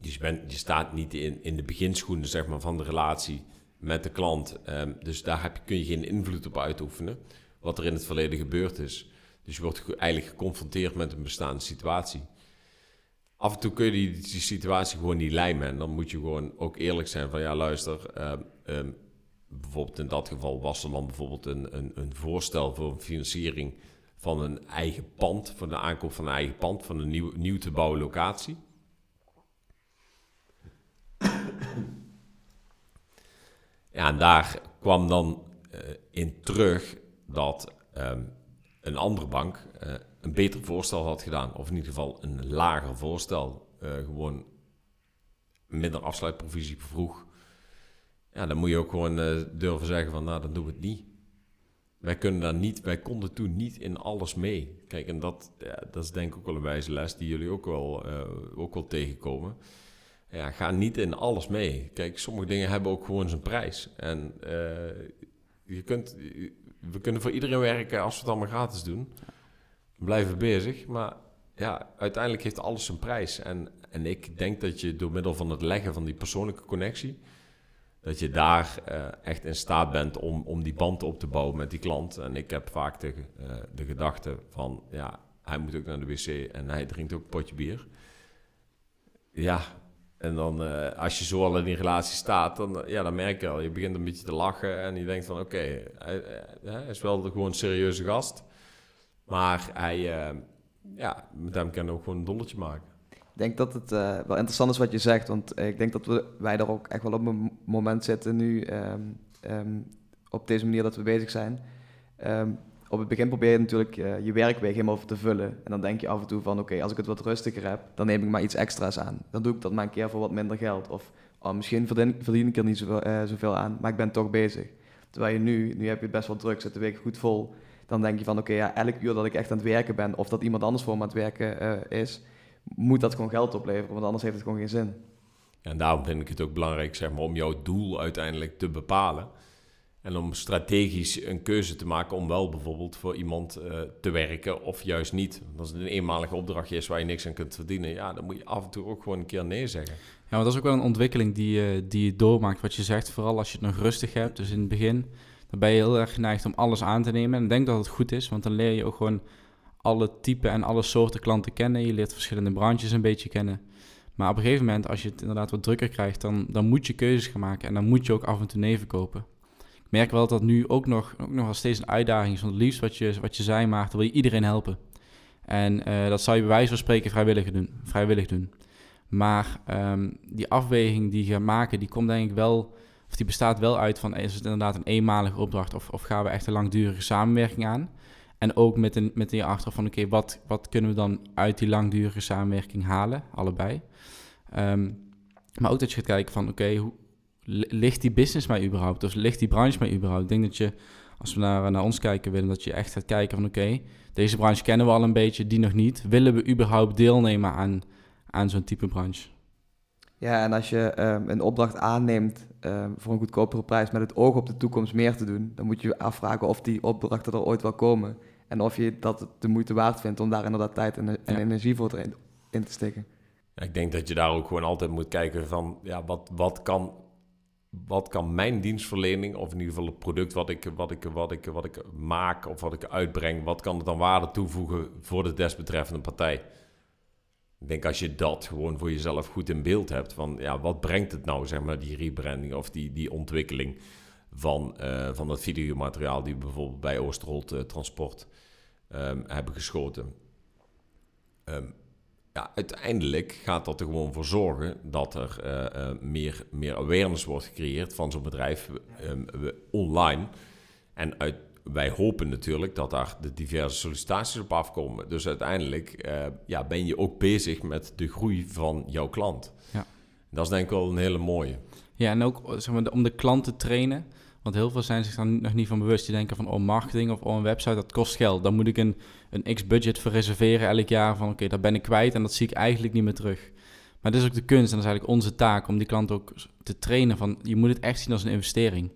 Dus je, bent, je staat niet in, in de beginschoenen zeg maar, van de relatie met de klant. dus daar heb kun je geen invloed op uitoefenen, wat er in het verleden gebeurd is. Dus je wordt eigenlijk geconfronteerd met een bestaande situatie. Af en toe kun je die, situatie gewoon niet lijmen. En dan moet je gewoon ook eerlijk zijn van ja, luister. Uh, um, bijvoorbeeld in dat geval was er dan bijvoorbeeld een, een, een voorstel voor een financiering van een eigen pand, voor de aankoop van een eigen pand, van een nieuw, nieuw te bouwen locatie. Ja, en daar kwam dan uh, in terug dat um, een andere bank uh, een beter voorstel had gedaan. Of in ieder geval een lager voorstel. Uh, gewoon minder afsluitprovisie vroeg. Ja, dan moet je ook gewoon uh, durven zeggen van, nou, dan doen we het niet. Wij kunnen daar niet, wij konden toen niet in alles mee. Kijk, en dat, ja, dat is denk ik ook wel een wijze les die jullie ook wel, ook wel tegenkomen. Ja, ga niet in alles mee. Kijk, sommige dingen hebben ook gewoon zijn prijs. En je kunt, we kunnen voor iedereen werken als we het allemaal gratis doen. We blijven bezig, maar ja, uiteindelijk heeft alles zijn prijs. En, en ik denk dat je door middel van het leggen van die persoonlijke connectie, dat je daar uh, echt in staat bent om, om die band op te bouwen met die klant. En ik heb vaak de, uh, de gedachte van, ja, hij moet ook naar de wc en hij drinkt ook een potje bier. Ja, en dan uh, als je zo al in die relatie staat, dan, ja, dan merk je al. Je begint een beetje te lachen en je denkt van, oké, hij, is wel gewoon een serieuze gast. Maar hij, ja, met hem kan ook gewoon een dolletje maken. Ik denk dat het uh, wel interessant is wat je zegt, want ik denk dat we, wij daar ook echt wel op een moment zitten nu, um, um, op deze manier dat we bezig zijn. Um, op het begin probeer je natuurlijk uh, je werkweek helemaal te vullen. En dan denk je af en toe van, oké, als ik het wat rustiger heb, dan neem ik maar iets extra's aan. Dan doe ik dat maar een keer voor wat minder geld. Of oh, misschien verdien, verdien, ik er niet zoveel, uh, zoveel aan, maar ik ben toch bezig. Terwijl je nu, nu heb je het best wel druk, zit de week goed vol dan denk je van oké, ja, elk uur dat ik echt aan het werken ben, of dat iemand anders voor me aan het werken is, moet dat gewoon geld opleveren, want anders heeft het gewoon geen zin. En daarom vind ik het ook belangrijk zeg maar, om jouw doel uiteindelijk te bepalen. En om strategisch een keuze te maken om wel bijvoorbeeld voor iemand uh, te werken of juist niet. Als het een eenmalige opdrachtje is waar je niks aan kunt verdienen, ja, dan moet je af en toe ook gewoon een keer nee zeggen. Ja, maar dat is ook wel een ontwikkeling die, uh, die je doormaakt, wat je zegt. Vooral als je het nog rustig hebt. Dus in het begin dan ben je heel erg geneigd om alles aan te nemen. En ik denk dat het goed is, want dan leer je ook gewoon alle typen en alle soorten klanten kennen. Je leert verschillende branches een beetje kennen. Maar op een gegeven moment, als je het inderdaad wat drukker krijgt, dan, dan moet je keuzes gaan maken. En dan moet je ook af en toe nee verkopen. Ik merk wel dat nu ook nog, ook nog wel steeds een uitdaging is. Want het liefst wat je, wat je zei, Maarten, wil je iedereen helpen. En uh, dat zou je bij wijze van spreken vrijwillig doen. Vrijwillig doen. Maar um, die afweging die je gaat maken, die komt denk ik wel of die bestaat wel uit van is het inderdaad een eenmalige opdracht of, of gaan we echt een langdurige samenwerking aan? En ook met een, met een achter van oké, wat, wat kunnen we dan uit die langdurige samenwerking halen, allebei. Um, maar ook dat je gaat kijken van oké, hoe ligt die business mij überhaupt? Of ligt die branche mij überhaupt? Ik denk dat je, als we naar, naar ons kijken willen, dat je echt gaat kijken van oké, deze branche kennen we al een beetje, die nog niet. Willen we überhaupt deelnemen aan, aan zo'n type branche? Ja, en als je um, een opdracht aanneemt um, voor een goedkopere prijs met het oog op de toekomst meer te doen, dan moet je je afvragen of die opdrachten er ooit wel komen. En of je dat de moeite waard vindt om daar inderdaad tijd en, en ja. energie voor te, in te steken. Ja, ik denk dat je daar ook gewoon altijd moet kijken van, ja, wat, wat, kan, wat kan mijn dienstverlening, of in ieder geval het product wat ik, wat, ik, wat, ik, wat ik maak of wat ik uitbreng, wat kan het dan waarde toevoegen voor de desbetreffende partij? Ik denk als je dat gewoon voor jezelf goed in beeld hebt, van ja, wat brengt het nou, zeg maar, die rebranding of die, die ontwikkeling van, uh, van dat videomateriaal die we bijvoorbeeld bij Oosterholt uh, Transport um, hebben geschoten. Um, ja, uiteindelijk gaat dat er gewoon voor zorgen dat er uh, meer, meer awareness wordt gecreëerd van zo'n bedrijf um, online. En uit, wij hopen natuurlijk dat daar de diverse sollicitaties op afkomen. Dus uiteindelijk uh, ja, ben je ook bezig met de groei van jouw klant. Ja. Dat is denk ik wel een hele mooie. Ja, en ook zeg maar, om de klant te trainen. Want heel veel zijn zich dan nog niet van bewust. Die denken van, oh, marketing of oh, een website, dat kost geld. Dan moet ik een, een x-budget voor reserveren elk jaar. Van, oké, okay, dat ben ik kwijt en dat zie ik eigenlijk niet meer terug. Maar dat is ook de kunst en dat is eigenlijk onze taak om die klant ook te trainen van, je moet het echt zien als een investering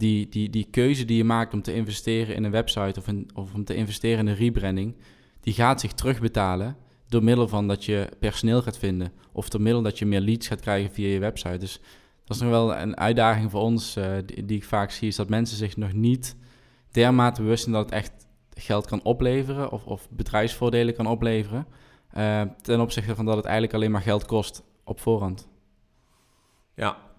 die, die, die keuze die je maakt om te investeren in een website of, of om te investeren in een rebranding, die gaat zich terugbetalen door middel van dat je personeel gaat vinden of door middel dat je meer leads gaat krijgen via je website. Dus dat is nog wel een uitdaging voor ons uh, die, ik vaak zie, is dat mensen zich nog niet dermate bewust zijn dat het echt geld kan opleveren of, of bedrijfsvoordelen kan opleveren, uh, ten opzichte van dat het eigenlijk alleen maar geld kost op voorhand. Ja,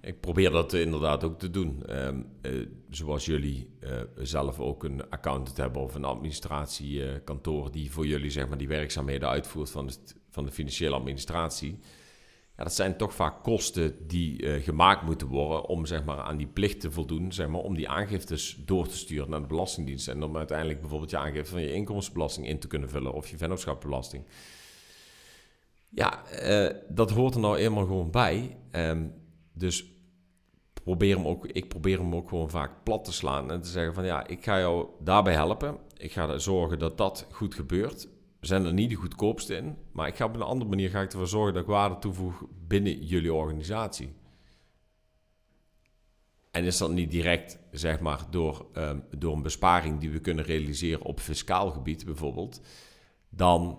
ik probeer dat inderdaad ook te doen. Um, uh, zoals jullie uh, zelf ook een accountant hebben of een administratiekantoor die voor jullie zeg maar, die werkzaamheden uitvoert van de, van de financiële administratie. Ja, dat zijn toch vaak kosten die uh, gemaakt moeten worden om zeg maar, aan die plicht te voldoen, zeg maar, om die aangiftes door te sturen naar de Belastingdienst. En om uiteindelijk bijvoorbeeld je aangifte van je inkomstenbelasting in te kunnen vullen of je vennootschapsbelasting. Ja, dat hoort er nou eenmaal gewoon bij. Um, dus probeer hem ook, ik probeer hem ook gewoon vaak plat te slaan. En te zeggen van ja, ik ga jou daarbij helpen. Ik ga er zorgen dat dat goed gebeurt. We zijn er niet de goedkoopste in. Maar ik ga op een andere manier ga ik ervoor zorgen dat ik waarde toevoeg binnen jullie organisatie. En is dat niet direct, zeg maar, door, um, door een besparing die we kunnen realiseren op fiscaal gebied bijvoorbeeld. dan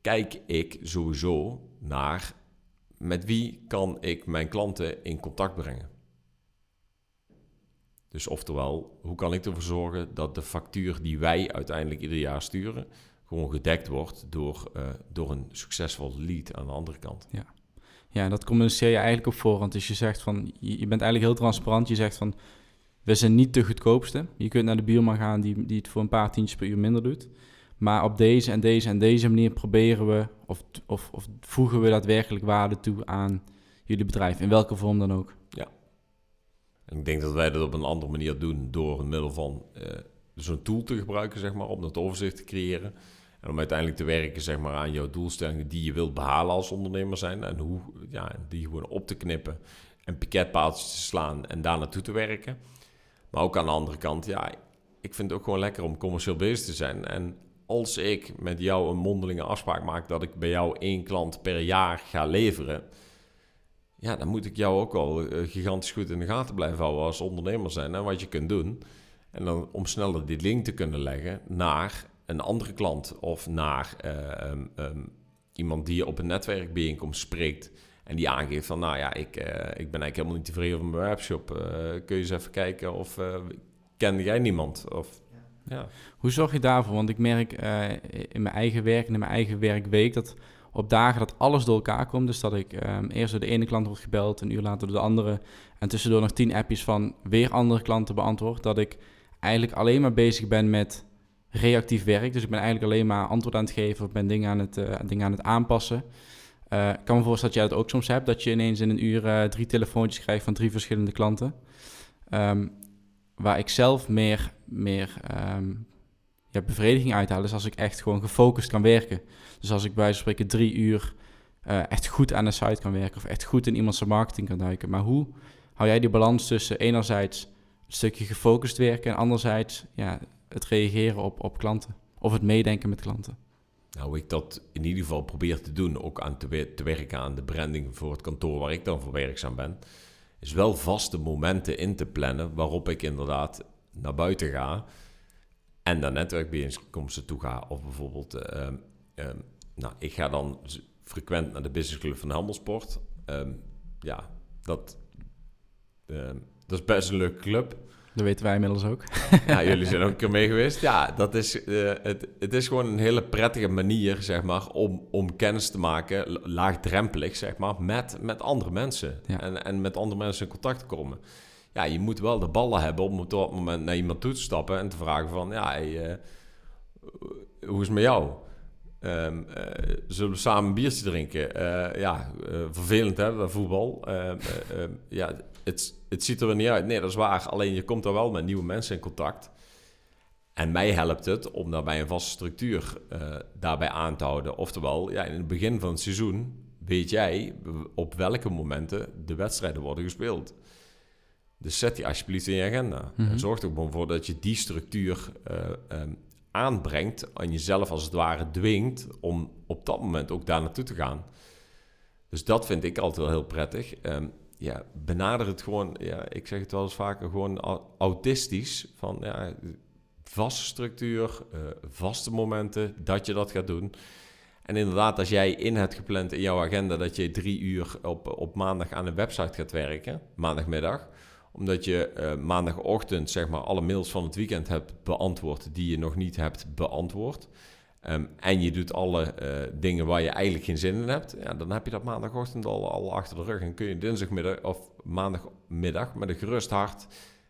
kijk ik sowieso naar met wie kan ik mijn klanten in contact brengen. Dus oftewel, hoe kan ik ervoor zorgen dat de factuur die wij uiteindelijk ieder jaar sturen, gewoon gedekt wordt door, uh, door een succesvol lead aan de andere kant. Ja. ja, dat communiceer je eigenlijk op voorhand. Dus je zegt van, je, bent eigenlijk heel transparant. Je zegt van, we zijn niet de goedkoopste. Je kunt naar de buurman gaan die, die het voor een paar tientjes per uur minder doet. Maar op deze en deze en deze manier proberen we, of, of, of voegen we daadwerkelijk waarde toe aan jullie bedrijf, in welke vorm dan ook. Ja. En ik denk dat wij dat op een andere manier doen door middel van uh, zo'n tool te gebruiken, zeg maar, om dat overzicht te creëren. En om uiteindelijk te werken zeg maar, aan jouw doelstellingen die je wilt behalen als ondernemer zijn. En hoe ja, die gewoon op te knippen en piketpaaltjes te slaan en daar naartoe te werken. Maar ook aan de andere kant, ja, ik vind het ook gewoon lekker om commercieel bezig te zijn. En als ik met jou een mondelinge afspraak maak dat ik bij jou één klant per jaar ga leveren, ja, dan moet ik jou ook wel eh, gigantisch goed in de gaten blijven houden als ondernemer zijn en wat je kunt doen. En dan om sneller die link te kunnen leggen naar een andere klant of naar uh, um, iemand die op een netwerkbijeenkomst spreekt en die aangeeft van, nou ja, ik, uh, ik ben eigenlijk helemaal niet tevreden over mijn webshop. kun je eens even kijken of ken jij niemand? Of ja. Hoe zorg je daarvoor? Want ik merk uh, in mijn eigen werk en in mijn eigen werkweek dat op dagen dat alles door elkaar komt. Dus dat ik um, eerst door de ene klant word gebeld, een uur later door de andere. En tussendoor nog tien appjes van weer andere klanten beantwoord. Dat ik eigenlijk alleen maar bezig ben met reactief werk. Dus ik ben eigenlijk alleen maar antwoord aan het geven of ben dingen aan het, uh, dingen aan het aanpassen. Uh, ik kan me voorstellen dat jij dat ook soms hebt. Dat je ineens in een uur drie telefoontjes krijgt van drie verschillende klanten. Um, waar ik zelf meer, meer um, bevrediging uithaal, is als ik echt gewoon gefocust kan werken. Dus als ik bij wijze spreken drie uur uh, echt goed aan de site kan werken of echt goed in iemands marketing kan duiken. Maar hoe hou jij die balans tussen enerzijds een stukje gefocust werken en anderzijds ja, het reageren op, op klanten of het meedenken met klanten? Nou, ik dat in ieder geval probeer te doen, ook aan te, te werken aan de branding voor het kantoor waar ik dan voor werkzaam ben is wel vaste momenten in te plannen waarop ik inderdaad naar buiten ga en naar netwerkbijeenkomsten toe ga. Of bijvoorbeeld, uh, nou, ik ga dan frequent naar de businessclub van Helmelsport. Um, ja, dat, dat is best een leuke club. Dat weten wij inmiddels ook. Ja, jullie zijn ook een keer mee geweest. Ja, dat is, uh, het, het is gewoon een hele prettige manier, zeg maar, om, om kennis te maken, laagdrempelig, zeg maar, met, met andere mensen. En, en met andere mensen in contact te komen. Ja, je moet wel de ballen hebben om op dat moment naar iemand toe te stappen en te vragen van, ja, hey, uh, hoe is het met jou? Um, uh, zullen we samen een biertje drinken? Uh, ja, vervelend hè, voetbal. Ehm, ja, het, ziet er niet uit. Nee, dat is waar. Alleen je komt er wel met nieuwe mensen in contact. En mij helpt het om daarbij een vaste structuur daarbij aan te houden. Oftewel, ja, in het begin van het seizoen weet jij op welke momenten de wedstrijden worden gespeeld. Dus zet die alsjeblieft in je agenda. En mhm. zorg er gewoon voor dat je die structuur um, aanbrengt en jezelf als het ware dwingt om op dat moment ook daar naartoe te gaan. Dus dat vind ik altijd wel heel prettig. Um, ja, benader het gewoon, ja, ik zeg het wel eens vaker, gewoon autistisch. Van ja, vaste structuur, uh, vaste momenten dat je dat gaat doen. En inderdaad, als jij in hebt gepland in jouw agenda dat je drie uur op, op maandag aan een website gaat werken, maandagmiddag, omdat je uh, maandagochtend zeg maar alle mails van het weekend hebt beantwoord die je nog niet hebt beantwoord. Um, en je doet alle uh, dingen waar je eigenlijk geen zin in hebt. Ja, dan heb je dat maandagochtend al, al achter de rug. En kun je dinsdagmiddag of maandagmiddag met een gerust hart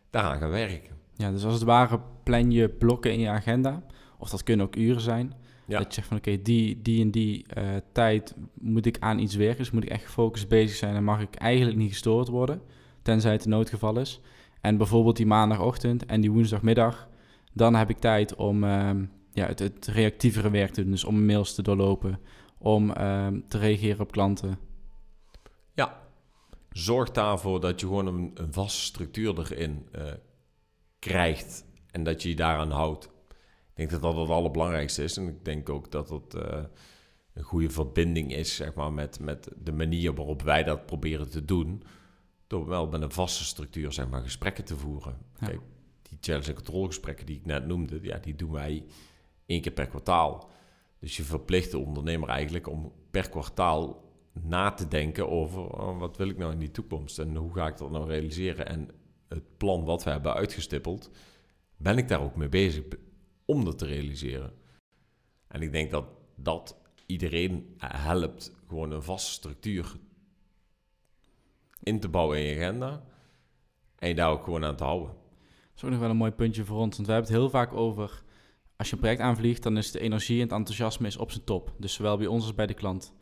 daaraan gaan werken. Ja, dus als het ware plan je blokken in je agenda. Of dat kunnen ook uren zijn. Ja. Dat je zegt van oké, okay, die, die en die uh, tijd moet ik aan iets werken. Dus moet ik echt gefocust bezig zijn en mag ik eigenlijk niet gestoord worden tenzij het een noodgeval is. En bijvoorbeeld die maandagochtend en die woensdagmiddag, dan heb ik tijd om uh, ja, het, het, reactievere werk te doen. Dus om mails te doorlopen, om uh, te reageren op klanten. Ja, zorg daarvoor dat je gewoon een, een vaste structuur erin uh, krijgt en dat je je daaraan houdt. Ik denk dat dat het allerbelangrijkste is. En ik denk ook dat het uh, een goede verbinding is zeg maar, met, met de manier waarop wij dat proberen te doen door wel met een vaste structuur zeg maar, gesprekken te voeren. Kijk, die challenge- en controlegesprekken die ik net noemde, ja, die doen wij één keer per kwartaal. Dus je verplicht de ondernemer eigenlijk om per kwartaal na te denken over oh, wat wil ik nou in die toekomst en hoe ga ik dat nou realiseren. En het plan wat we hebben uitgestippeld, ben ik daar ook mee bezig om dat te realiseren. En ik denk dat dat iedereen helpt gewoon een vaste structuur in te bouwen in je agenda en je daar ook gewoon aan te houden. Dat is ook nog wel een mooi puntje voor ons, want we hebben het heel vaak over als je een project aanvliegt, dan is de energie en het enthousiasme is op zijn top. Dus zowel bij ons als bij de klant.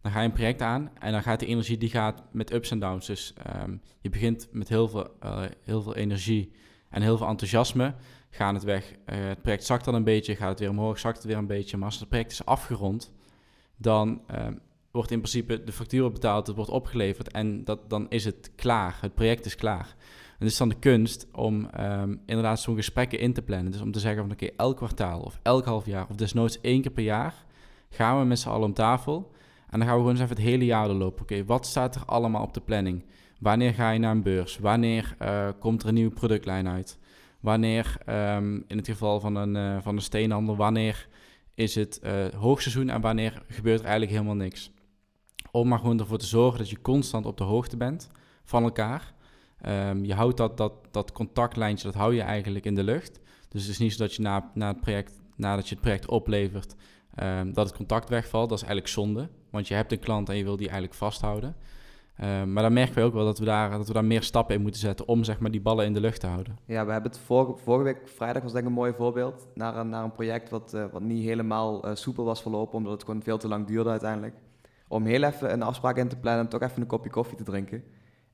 Dan ga je een project aan en dan gaat de energie die gaat met ups en downs. Dus ehm, je begint met heel veel, uh, heel veel energie en heel veel enthousiasme. Gaat het weg. Uh, het project zakt dan een beetje, gaat het weer omhoog, zakt het weer een beetje. Maar als het project is afgerond, dan ehm, wordt in principe de factuur betaald, het wordt opgeleverd en dat, dan is het klaar. Het project is klaar. En het is dan de kunst om um, inderdaad zo'n gesprekken in te plannen. Dus om te zeggen van oké, elk kwartaal of elk half jaar of desnoods één keer per jaar gaan we met z'n allen om tafel. En dan gaan we gewoon eens even het hele jaar doorlopen. Oké, wat staat er allemaal op de planning? Wanneer ga je naar een beurs? Wanneer uh, komt er een nieuwe productlijn uit? Wanneer, um, in het geval van een, uh, van een steenhandel, wanneer is het uh, hoogseizoen en wanneer gebeurt er eigenlijk helemaal niks? Om maar gewoon ervoor te zorgen dat je constant op de hoogte bent van elkaar. Um, je houdt dat, dat, dat contactlijntje, dat hou je eigenlijk in de lucht. Dus het is niet zo dat je na, na het project, nadat je het project oplevert, um, dat het contact wegvalt. Dat is eigenlijk zonde, want je hebt een klant en je wil die eigenlijk vasthouden. Um, maar dan merken we ook wel dat we, daar, dat we daar meer stappen in moeten zetten om zeg maar, die ballen in de lucht te houden. Ja, we hebben het vorige, vorige week, vrijdag was denk ik een mooi voorbeeld, naar een, naar een project wat, uh, wat niet helemaal uh, soepel was verlopen, omdat het gewoon veel te lang duurde uiteindelijk. Om heel even een afspraak in te plannen en toch even een kopje koffie te drinken.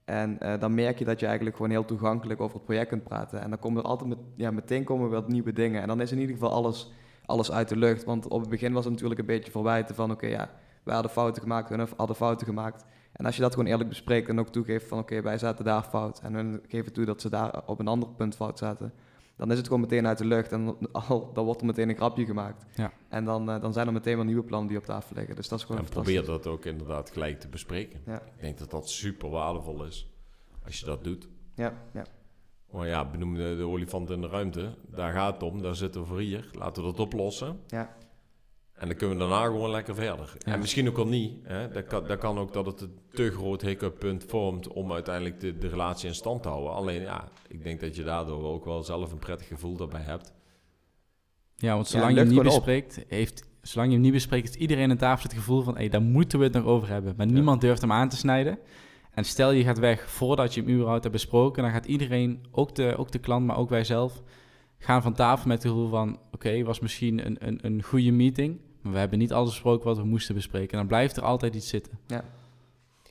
En uh, dan merk je dat je eigenlijk gewoon heel toegankelijk over het project kunt praten. En dan komen er altijd met, ja, meteen komen wat nieuwe dingen. En dan is in ieder geval alles, alles uit de lucht. Want op het begin was het natuurlijk een beetje verwijten van... oké, ja, wij hadden fouten gemaakt, we hadden fouten gemaakt. En als je dat gewoon eerlijk bespreekt en ook toegeeft van... oké, wij zaten daar fout. En hun geven toe dat ze daar op een ander punt fout zaten dan is het gewoon meteen uit de lucht en al, dan wordt er meteen een grapje gemaakt. Ja. En dan, uh, dan zijn er meteen wel nieuwe plannen die op tafel liggen. Dus dat is gewoon en probeer dat ook inderdaad gelijk te bespreken. Ja. Ik denk dat dat super waardevol is als je dat doet. Ja, ja. Maar ja, benoem de, de olifant in de ruimte. Daar gaat het om, daar zitten we voor hier. Laten we dat oplossen. Ja. En dan kunnen we daarna gewoon lekker verder. Ja. En misschien ook al niet. Hè? Dat, kan, dat kan ook dat het een te groot hiccup punt vormt om uiteindelijk de, de relatie in stand te houden. Alleen ja, ik denk dat je daardoor ook wel zelf een prettig gevoel daarbij hebt. Ja, want zolang je hem niet bespreekt, heeft, zolang je hem niet bespreekt, heeft iedereen aan tafel het gevoel van, hé, hey, daar moeten we het nog over hebben. Maar niemand durft hem aan te snijden. En stel je gaat weg voordat je hem überhaupt hebt besproken, dan gaat iedereen, ook de, ook de klant, maar ook wij zelf, gaan van tafel met het gevoel van, oké, okay, was misschien een, een, een goede meeting, maar we hebben niet alles besproken wat we moesten bespreken. En dan blijft er altijd iets zitten. Ja,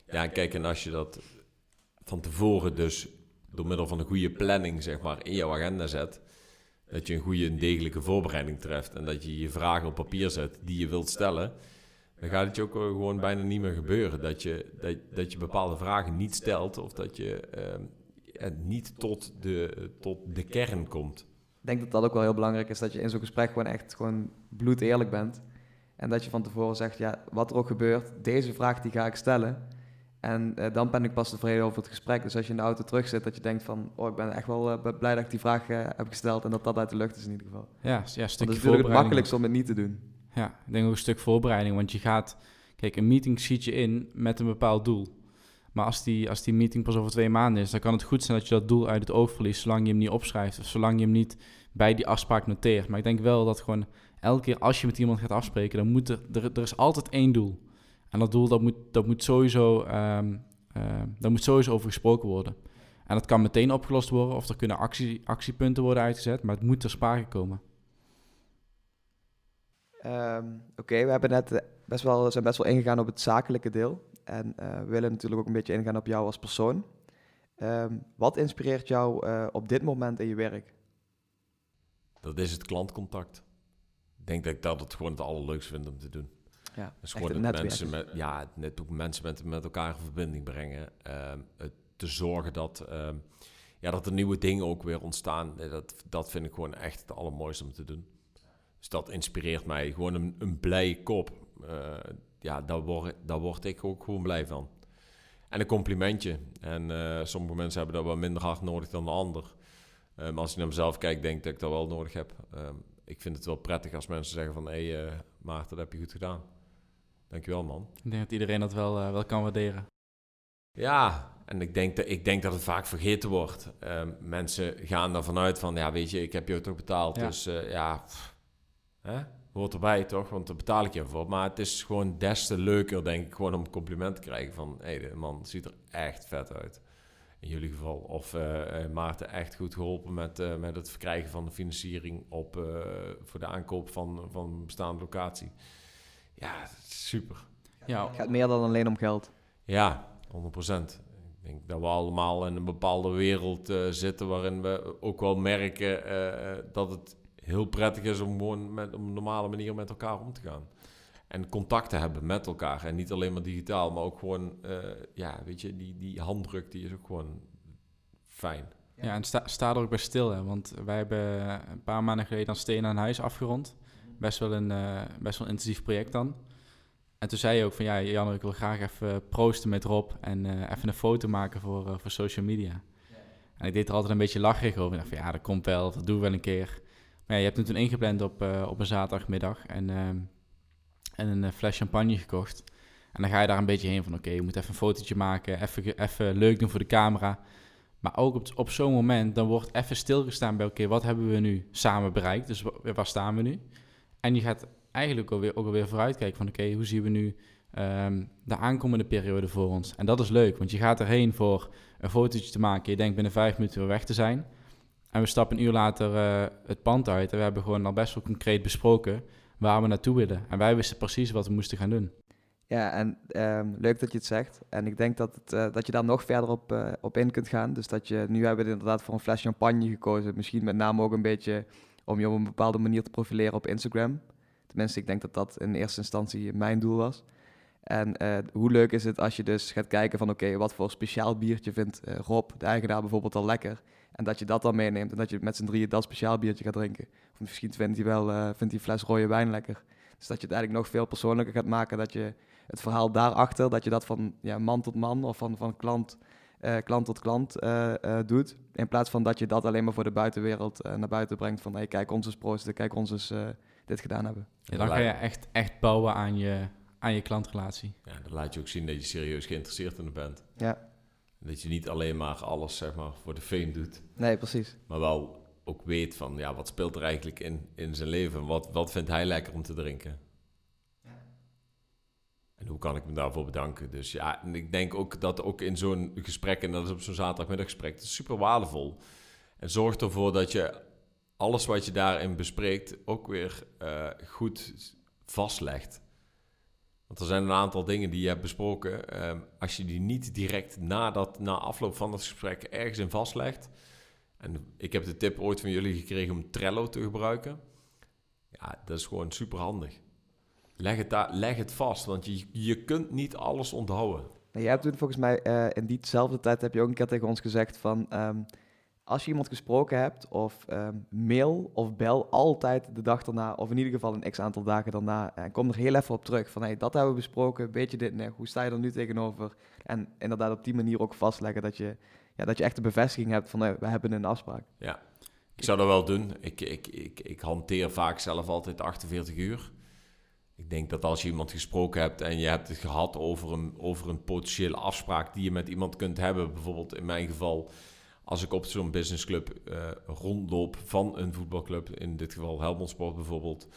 ja kijk, en als je dat van tevoren dus door middel van een goede planning, zeg maar, in jouw agenda zet, dat je een goede en degelijke voorbereiding treft en dat je je vragen op papier zet die je wilt stellen, dan gaat het je ook gewoon bijna niet meer gebeuren. Dat je, dat, dat je bepaalde vragen niet stelt of dat je uh, niet tot de, tot de kern komt. Ik denk dat dat ook wel heel belangrijk is, dat je in zo'n gesprek gewoon echt gewoon bloed eerlijk bent. En dat je van tevoren zegt, ja, wat er ook gebeurt, deze vraag die ga ik stellen. En uh, dan ben ik pas tevreden over het gesprek. Dus als je in de auto terug zit, dat je denkt van... oh, ik ben echt wel uh, blij dat ik die vraag uh, heb gesteld... en dat dat uit de lucht is in ieder geval. Ja, ja een stukje Want het is natuurlijk het makkelijkste om het niet te doen. Ja, ik denk ook een stuk voorbereiding. Want je gaat... Kijk, een meeting schiet je in met een bepaald doel. Maar als die, als die meeting pas over twee maanden is... dan kan het goed zijn dat je dat doel uit het oog verliest... zolang je hem niet opschrijft of zolang je hem niet bij die afspraak noteert. Maar ik denk wel dat gewoon elke keer als je met iemand gaat afspreken... dan moet er, er, er is altijd één doel. En dat doel, dat moet, dat moet sowieso... Um, uh, daar moet sowieso over gesproken worden. En dat kan meteen opgelost worden... of er kunnen actie, actiepunten worden uitgezet... maar het moet ter sprake komen. Um, Oké, okay, we hebben net eh, best wel, zijn best wel ingegaan op het zakelijke deel. En uh, we willen natuurlijk ook een beetje ingaan op jou als persoon. Um, wat inspireert jou uh, op dit moment in je werk? Dat is het klantcontact. Denk dat ik dat het gewoon het allerleukste vind om te doen. Ja, dus gewoon het mensen met, ja, net ook mensen met, met elkaar in verbinding brengen. Uh, het te zorgen dat, uh, ja, dat er nieuwe dingen ook weer ontstaan. Dat, dat vind ik gewoon echt het allermooiste om te doen. Dus dat inspireert mij. Gewoon een, een blij kop. Uh, ja, daar word, daar word ik ook gewoon blij van. En een complimentje. En uh, sommige mensen hebben dat wel minder hard nodig dan de ander. Um, als ik naar mezelf kijk, denk ik dat ik dat wel nodig heb. Um, ik vind het wel prettig als mensen zeggen van... Hey, uh, Maarten, dat heb je goed gedaan. Dankjewel, man. Ik denk dat iedereen dat wel, uh, wel kan waarderen. Ja, en ik denk, dat, ik denk dat het vaak vergeten wordt. Uh, mensen gaan ervan uit van, ja, weet je, ik heb jou toch betaald, ja. dus uh, ja, pff, hè? hoort erbij toch, want daar betaal ik je voor. Maar het is gewoon des te leuker, denk ik, gewoon om compliment te krijgen van, hé, hey, de man ziet er echt vet uit. In jullie geval. Of uh, Maarten echt goed geholpen met, met het verkrijgen van de financiering op, voor de aankoop van, van een bestaande locatie. Ja, super. Ja, het gaat meer dan alleen om geld. Ja, 100% Ik denk dat we allemaal in een bepaalde wereld uh, zitten waarin we ook wel merken uh, dat het heel prettig is om gewoon met, op een normale manier met elkaar om te gaan. En contact te hebben met elkaar. En niet alleen maar digitaal, maar ook gewoon, uh, ja, weet je, die, die handdruk die is ook gewoon fijn. Ja, en sta, sta er ook bij stil, hè? want wij hebben een paar maanden geleden dan Steen aan huis afgerond. Best wel een best wel een intensief project dan. En toen zei je ook van ja, Jan, ik wil graag even proosten met Rob en uh, even een foto maken voor, uh, voor social media. Ja. En ik deed er altijd een beetje lacherig over. Ik dacht van ja, dat komt wel, dat doen we wel een keer. Maar ja, je hebt hem toen ingepland op, uh, op een zaterdagmiddag en, en een fles champagne gekocht. En dan ga je daar een beetje heen van oké, okay, je moet even een fotootje maken, even, even leuk doen voor de camera. Maar ook op, op zo'n moment, dan wordt even stilgestaan bij oké, wat hebben we nu samen bereikt? Dus waar staan we nu? En je gaat eigenlijk alweer, ook alweer vooruitkijken van oké, hoe zien we nu um, de aankomende periode voor ons? En dat is leuk, want je gaat erheen voor een fotootje te maken. Je denkt binnen vijf minuten weer weg te zijn. En we stappen een uur later uh, het pand uit en we hebben gewoon al best wel concreet besproken waar we naartoe willen. En wij wisten precies wat we moesten gaan doen. Ja, en um, leuk dat je het zegt. En ik denk dat, het, uh, dat je daar nog verder op, uh, op in kunt gaan. Dus dat je, nu hebben we inderdaad voor een fles champagne gekozen. Misschien met name ook een beetje om je op een bepaalde manier te profileren op Instagram. Tenminste, ik denk dat dat in eerste instantie mijn doel was. En uh, hoe leuk is het als je dus gaat kijken van oké, wat voor speciaal biertje vindt Rob, de eigenaar bijvoorbeeld, al lekker. En dat je dat dan meeneemt en dat je met z'n drieën dat speciaal biertje gaat drinken. Of misschien vindt hij wel uh, vindt hij fles rode wijn lekker. Dus dat je het eigenlijk nog veel persoonlijker gaat maken. Dat je het verhaal daarachter, dat je dat van ja, man tot man of van, van klant, klant tot klant doet. In plaats van dat je dat alleen maar voor de buitenwereld naar buiten brengt. Van hey, kijk ons eens proosten, kijk ons eens dit gedaan hebben. Ja, dan ga je echt, echt bouwen aan je, aan je klantrelatie. Ja, dan laat je ook zien dat je serieus geïnteresseerd in bent. Ja. Dat je niet alleen maar alles zeg maar, voor de fame doet. Nee, precies. Maar wel ook weet van, ja, wat speelt er eigenlijk in, in zijn leven? Wat, wat vindt hij lekker om te drinken? En hoe kan ik me daarvoor bedanken? Dus ja, en ik denk ook dat ook in zo'n gesprek, en dat is op zo'n zaterdagmiddaggesprek, het is super waardevol. En zorg ervoor dat je alles wat je daarin bespreekt ook weer uh, goed vastlegt. Er zijn een aantal dingen die je hebt besproken. Um, als je die niet direct na, dat, na afloop van het gesprek ergens in vastlegt. En ik heb de tip ooit van jullie gekregen om Trello te gebruiken. Ja, dat is gewoon super handig. Leg het, daar, leg het vast, want je, je kunt niet alles onthouden. Je hebt toen volgens mij uh, in diezelfde tijd heb je ook een keer tegen ons gezegd van... Um, als je iemand gesproken hebt, of um, mail of bel altijd de dag daarna, of in ieder geval een x aantal dagen daarna. En kom er heel even op terug van hey, dat hebben we besproken, weet je dit nee, hoe sta je er nu tegenover? En inderdaad op die manier ook vastleggen dat je, ja, dat je echt de bevestiging hebt van hey, we hebben een afspraak. Ja, ik zou dat wel doen. Ik, ik, ik, ik hanteer vaak zelf altijd 48 uur. Ik denk dat als je iemand gesproken hebt en je hebt het gehad over een, over een potentiële afspraak die je met iemand kunt hebben, bijvoorbeeld in mijn geval als ik op zo'n businessclub uh, rondloop van een voetbalclub, in dit geval Helmond Sport bijvoorbeeld,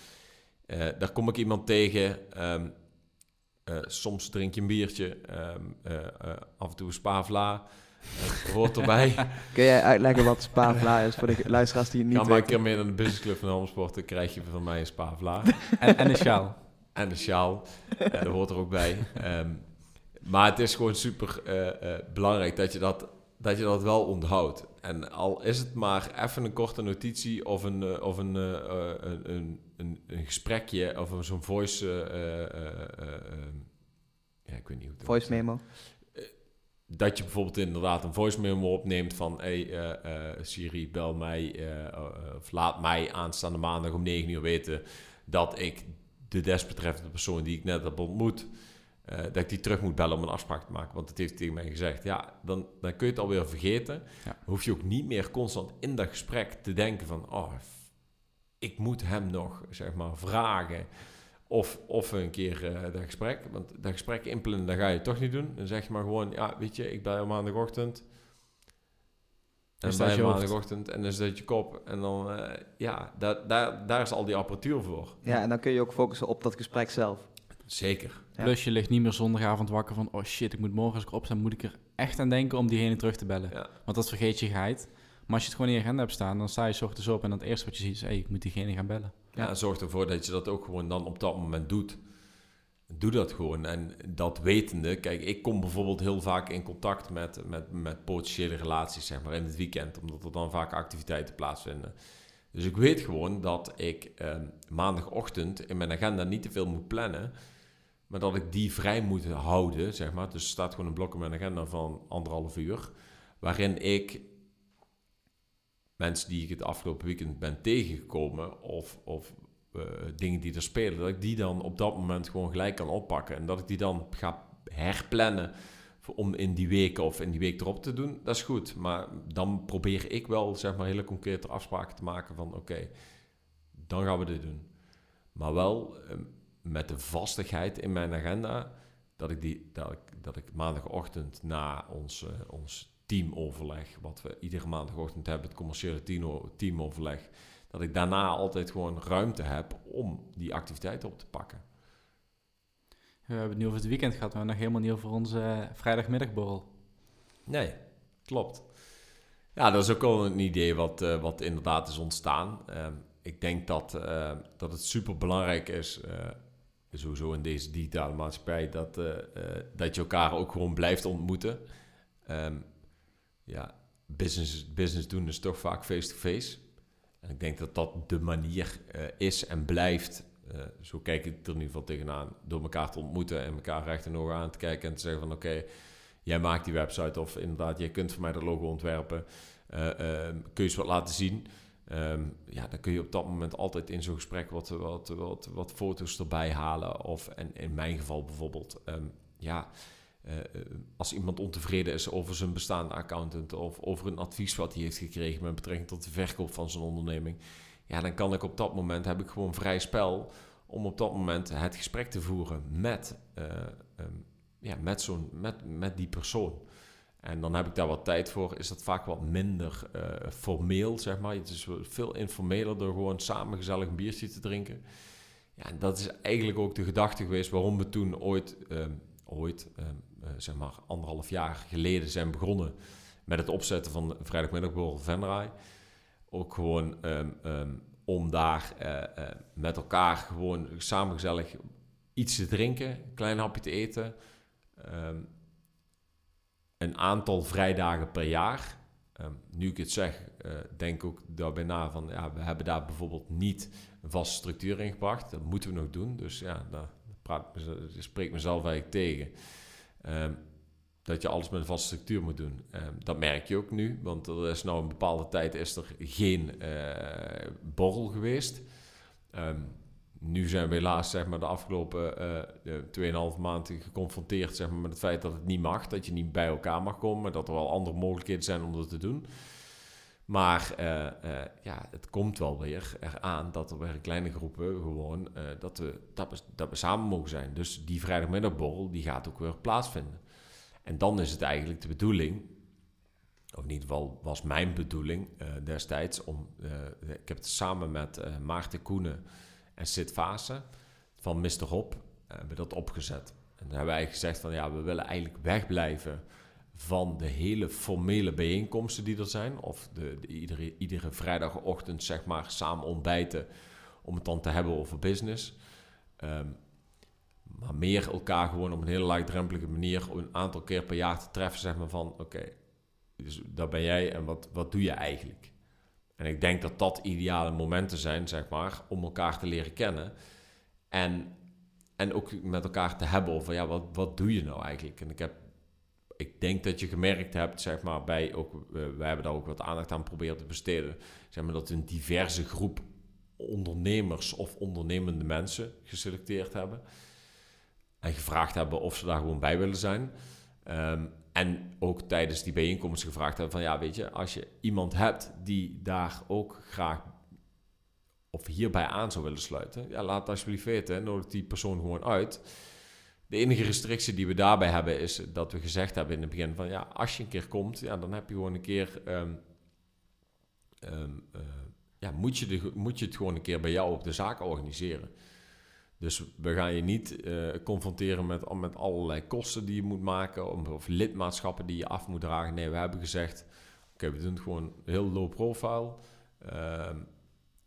uh, daar kom ik iemand tegen. Um, uh, soms drink je een biertje, um, af en toe een spaafla. hoort erbij. Kun jij uitleggen wat spaafla is voor de luisteraars die het niet Ga maar een keer mee naar de businessclub van Helmond Sport, dan krijg je van mij een spaafla. en, en een sjaal. En een sjaal, dat hoort er ook bij. Um, maar het is gewoon super belangrijk dat je dat dat je dat wel onthoudt. En al is het maar even een korte notitie of een, uh, of een, uh, een, een, een, een, gesprekje of zo'n voice. ja, ik weet niet hoe het Voice memo. Dat je bijvoorbeeld inderdaad een voice memo opneemt van hey, Siri, bel mij of laat mij aanstaande maandag om 9 uur weten dat ik de desbetreffende persoon die ik net heb ontmoet uh, dat ik die terug moet bellen om een afspraak te maken. Want dat heeft hij tegen mij gezegd. Ja, dan, dan kun je het alweer vergeten. Ja. hoef je ook niet meer constant in dat gesprek te denken van... Oh, ik moet hem nog, zeg maar, vragen Of, of een keer uh, dat gesprek. Want dat gesprek inplannen, dat ga je toch niet doen. Dan zeg je maar gewoon, ja, weet je, ik ben maandagochtend. En dan je maandagochtend en dan dat je kop. En dan, uh, ja, daar, daar, daar is al die apparatuur voor. Ja, en dan kun je ook focussen op dat gesprek zelf. Zeker. Plus je ligt niet meer zondagavond wakker van... oh shit, ik moet morgen als ik opstaan... moet ik er echt aan denken om diegene terug te bellen. Ja. Want dat vergeet je geit. Maar als je het gewoon in je agenda hebt staan... dan sta je s ochtends op en dan het eerste wat je ziet is... hey, ik moet diegene gaan bellen. Ja, zorg ervoor dat je dat ook gewoon dan op dat moment doet. Doe dat gewoon. En dat wetende... Kijk, ik kom bijvoorbeeld heel vaak in contact met, met, met potentiële relaties... zeg maar in het weekend. Omdat er dan vaak activiteiten plaatsvinden... Dus ik weet gewoon dat ik eh, maandagochtend in mijn agenda niet te veel moet plannen. Maar dat ik die vrij moet houden, zeg maar. Dus er staat gewoon een blok in mijn agenda van anderhalf uur. Waarin ik mensen die ik het afgelopen weekend ben tegengekomen. Of, of uh, dingen die er spelen. Dat ik die dan op dat moment gewoon gelijk kan oppakken. En dat ik die dan ga herplannen om in die weken of in die week erop te doen, dat is goed. Maar dan probeer ik wel, zeg maar, hele concrete afspraken te maken van, oké, dan gaan we dit doen. Maar wel ehm, met de vastigheid in mijn agenda, dat ik, die, dat ik, dat ik maandagochtend na ons, uh, ons teamoverleg, wat we iedere maandagochtend hebben, het commerciële teamoverleg, dat ik daarna altijd gewoon ruimte heb om die activiteit op te pakken. We hebben het nu over het weekend gehad, maar nog helemaal niet over onze uh, vrijdagmiddagborrel. Nee, klopt. Ja, dat is ook wel een idee wat, uh, wat inderdaad is ontstaan. Uh, ik denk dat, uh, dat het super belangrijk is, sowieso in deze digitale maatschappij, dat, dat je elkaar ook gewoon blijft ontmoeten. Um, ja, business, business doen is toch vaak face-to-face. En ik denk dat dat de manier is en blijft zo kijk ik er in ieder geval tegenaan. Door elkaar te ontmoeten en elkaar recht en ogen aan te kijken en te zeggen van oké, jij maakt die website of inderdaad, jij kunt voor mij dat logo ontwerpen. Uh, kun je eens wat laten zien? Um, ja, dan kun je op dat moment altijd in zo'n gesprek wat, wat, wat, wat foto's erbij halen. Of en in mijn geval bijvoorbeeld, um, ja, uh, als iemand ontevreden is over zijn bestaande accountant of over een advies wat hij heeft gekregen met betrekking tot de verkoop van zijn onderneming ja, dan kan ik op dat moment, heb ik gewoon vrij spel om op dat moment het gesprek te voeren met, uh, um, ja, met, zo'n, met, met die persoon. En dan heb ik daar wat tijd voor. Is dat vaak wat minder uh, formeel, zeg maar. Het is veel informeler door gewoon samen gezellig een biertje te drinken. Ja, en dat is eigenlijk ook de gedachte geweest waarom we toen ooit, um, ooit um, uh, zeg maar anderhalf jaar geleden zijn begonnen met het opzetten van vrijdagmiddagborrel Venray ook gewoon um, om daar uh, met elkaar gewoon samen gezellig iets te drinken, een klein hapje te eten. Um, een aantal vrijdagen per jaar. nu ik het zeg, uh, denk ook daarbij na van, ja, we hebben daar bijvoorbeeld niet een vaste structuur in gebracht. Dat moeten we nog doen. Dus ja, daar praat, spreekt mezelf eigenlijk tegen dat je alles met een vaste structuur moet doen. Uh, dat merk je ook nu, want er is nou een bepaalde tijd is er geen uh, borrel geweest. Nu zijn we helaas zeg maar, de afgelopen uh, 2,5 maanden geconfronteerd zeg maar, met het feit dat het niet mag, dat je niet bij elkaar mag komen, dat er wel andere mogelijkheden zijn om dat te doen. Maar uh, uh, ja, het komt wel weer eraan dat er weer kleine groepen gewoon uh, dat, we, dat, we, dat samen mogen zijn. Dus die vrijdagmiddagborrel die gaat ook weer plaatsvinden. En dan is het eigenlijk de bedoeling, of in ieder geval was mijn bedoeling destijds, om, ik heb het samen met Maarten Koenen en Sid Vase van Mr. Hop, hebben dat opgezet. En dan hebben wij gezegd van ja, we willen eigenlijk wegblijven van de hele formele bijeenkomsten die er zijn. Of de, de, iedere, iedere vrijdagochtend zeg maar samen ontbijten om het dan te hebben over business. Um, maar meer elkaar gewoon op een hele laagdrempelige manier een aantal keer per jaar te treffen, zeg maar van oké, dus daar ben jij en wat, wat doe je eigenlijk? En ik denk dat dat ideale momenten zijn, zeg maar, om elkaar te leren kennen. En, en ook met elkaar te hebben over, ja, wat, wat doe je nou eigenlijk? En ik heb, ik denk dat je gemerkt hebt, zeg maar, bij ook, uh, wij hebben daar ook wat aandacht aan proberen te besteden, zeg maar, dat we een diverse groep ondernemers of ondernemende mensen geselecteerd hebben en gevraagd hebben of ze daar gewoon bij willen zijn. Um, en ook tijdens die bijeenkomst gevraagd hebben van ja, weet je, als je iemand hebt die daar ook graag of hierbij aan zou willen sluiten, ja, laat alsjeblieft weten en nodig die persoon gewoon uit. De enige restrictie die we daarbij hebben is dat we gezegd hebben in het begin van ja, als je een keer komt, ja, dan heb je gewoon een keer, ehm, ehm, eh, ja, moet je, de, moet je het gewoon een keer bij jou op de zaak organiseren. Dus we gaan je niet uh, confronteren met, met allerlei kosten die je moet maken of lidmaatschappen die je af moet dragen. Nee, we hebben gezegd, oké, we doen het gewoon heel low profile. Eén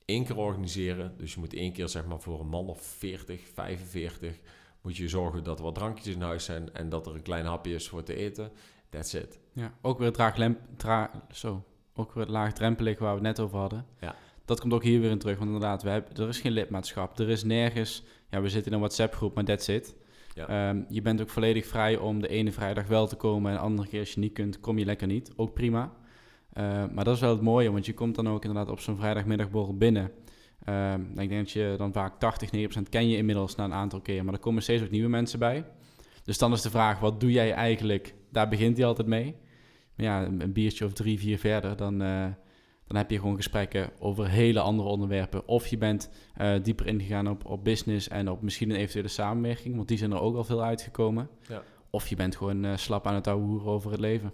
ehm, keer organiseren, dus je moet één keer zeg maar voor een man of 40, 45 moet je zorgen dat er wat drankjes in huis zijn en dat er een klein hapje is voor te eten. That's it. Ja, ook weer draag tra zo, ook weer laagdrempelig waar we het net over hadden. Ja. Dat komt ook hier weer in terug, want inderdaad, we hebben, er is geen lidmaatschap, er is nergens, ja, we zitten in een WhatsApp-groep, maar that's it. Ja. Ehm, je bent ook volledig vrij om de ene vrijdag wel te komen en de andere keer als je niet kunt, kom je lekker niet. Ook prima. Ehm, maar dat is wel het mooie, want je komt dan ook inderdaad op zo'n vrijdagmiddagborrel binnen. Um, ik denk dat je dan vaak 80, 90% ken je inmiddels na een aantal keer, maar er komen steeds ook nieuwe mensen bij. Dus dan is de vraag, wat doe jij eigenlijk? Daar begint hij altijd mee. Maar ja, een biertje of drie, vier verder, dan, uh, dan heb je gewoon gesprekken over hele andere onderwerpen. Of je bent uh, dieper ingegaan op, op business en op misschien een eventuele samenwerking, want die zijn er ook al veel uitgekomen. Ja. Of je bent gewoon uh, slap aan het ouwehoeren over het leven.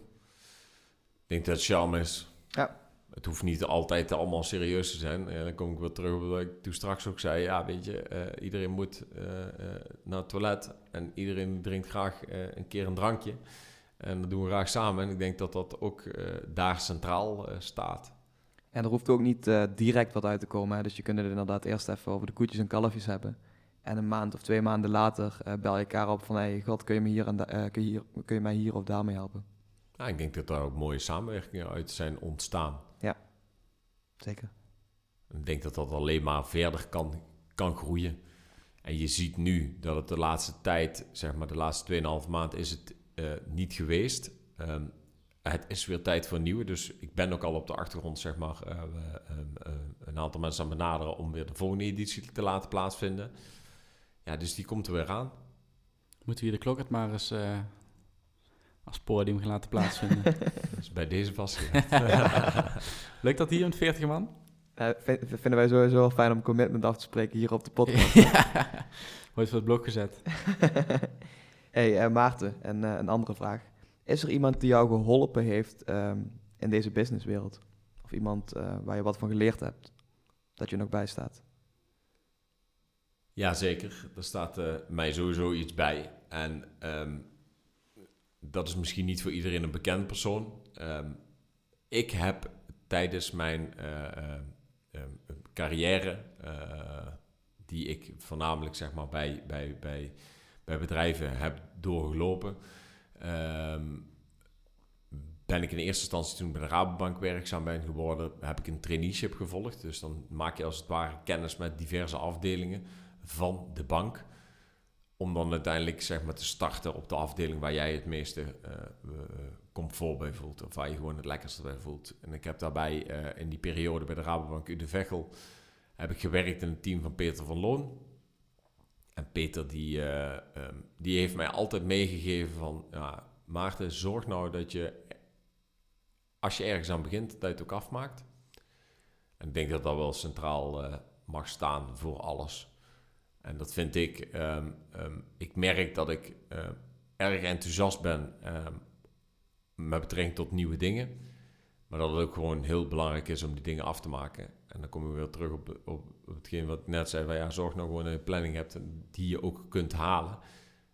Ik denk dat het charme is. Ja het hoeft niet altijd allemaal serieus te zijn. En dan kom ik weer terug op wat ik toen straks ook zei. Ja, weet je, uh, iedereen moet uh, uh, naar het toilet. En iedereen drinkt graag een keer een drankje. En dat doen we graag samen. En ik denk dat dat ook daar centraal staat. En er hoeft ook niet direct wat uit te komen. Hè? Dus je kunt het inderdaad eerst even over de koetjes en kalfjes hebben. En een maand of twee maanden later bel je elkaar op van... hé, hey, god, kun je, me hier en kun, je hier, kun je mij hier of daarmee helpen? Ik denk dat daar ook mooie samenwerkingen uit zijn ontstaan. Ja, zeker. Ik denk dat dat alleen maar verder kan, kan groeien. En je ziet nu dat het de laatste tijd, zeg maar de laatste 2,5 maand, is het uh, niet geweest. Um, het is weer tijd voor nieuwe. Dus ik ben ook al op de achtergrond, zeg maar, uh, uh, een aantal mensen aan benaderen om weer de volgende editie te laten plaatsvinden. Ja, dus die komt er weer aan. Moeten we hier de klok het maar eens als podium gaan laten plaatsvinden. dus bij deze vast. Lukt dat hier met 40 man? Vinden wij sowieso wel fijn om commitment af te spreken hier op de podcast. Wordt voor het blok gezet. hey, uh, Maarten, en uh, een andere vraag. Is er iemand die jou geholpen heeft um, in deze businesswereld? Of iemand uh, waar je wat van geleerd hebt? Dat je nog bij staat? Ja, zeker. Er staat mij sowieso iets bij. En um, dat is misschien niet voor iedereen een bekend persoon. Um, ik heb tijdens mijn uh, carrière, die ik voornamelijk zeg maar, bij, bij, bij, bij bedrijven heb doorgelopen, um, ben ik in eerste instantie toen bij de Rabobank werkzaam ben geworden, heb ik een traineeship gevolgd. Dus dan maak je als het ware kennis met diverse afdelingen van de bank om dan uiteindelijk zeg maar, te starten op de afdeling waar jij het meeste uh, comfort bij voelt. Of waar je gewoon het lekkerste bij voelt. En ik heb daarbij uh, in die periode bij de Rabobank Ude Vechel... heb ik gewerkt in het team van Peter van Loon. En Peter die, uh, um, die heeft mij altijd meegegeven van... Ja, Maarten, zorg nou dat je, als je ergens aan begint, dat je het ook afmaakt. En ik denk dat dat wel centraal mag staan voor alles. En dat vind ik, um, um, ik merk dat ik uh, erg enthousiast ben met betrekking tot nieuwe dingen. Maar dat het ook gewoon heel belangrijk is om die dingen af te maken. En dan komen we weer terug op, op, op hetgeen wat ik net zei. Van, ja, zorg nou gewoon dat je een planning hebt die je ook kunt halen.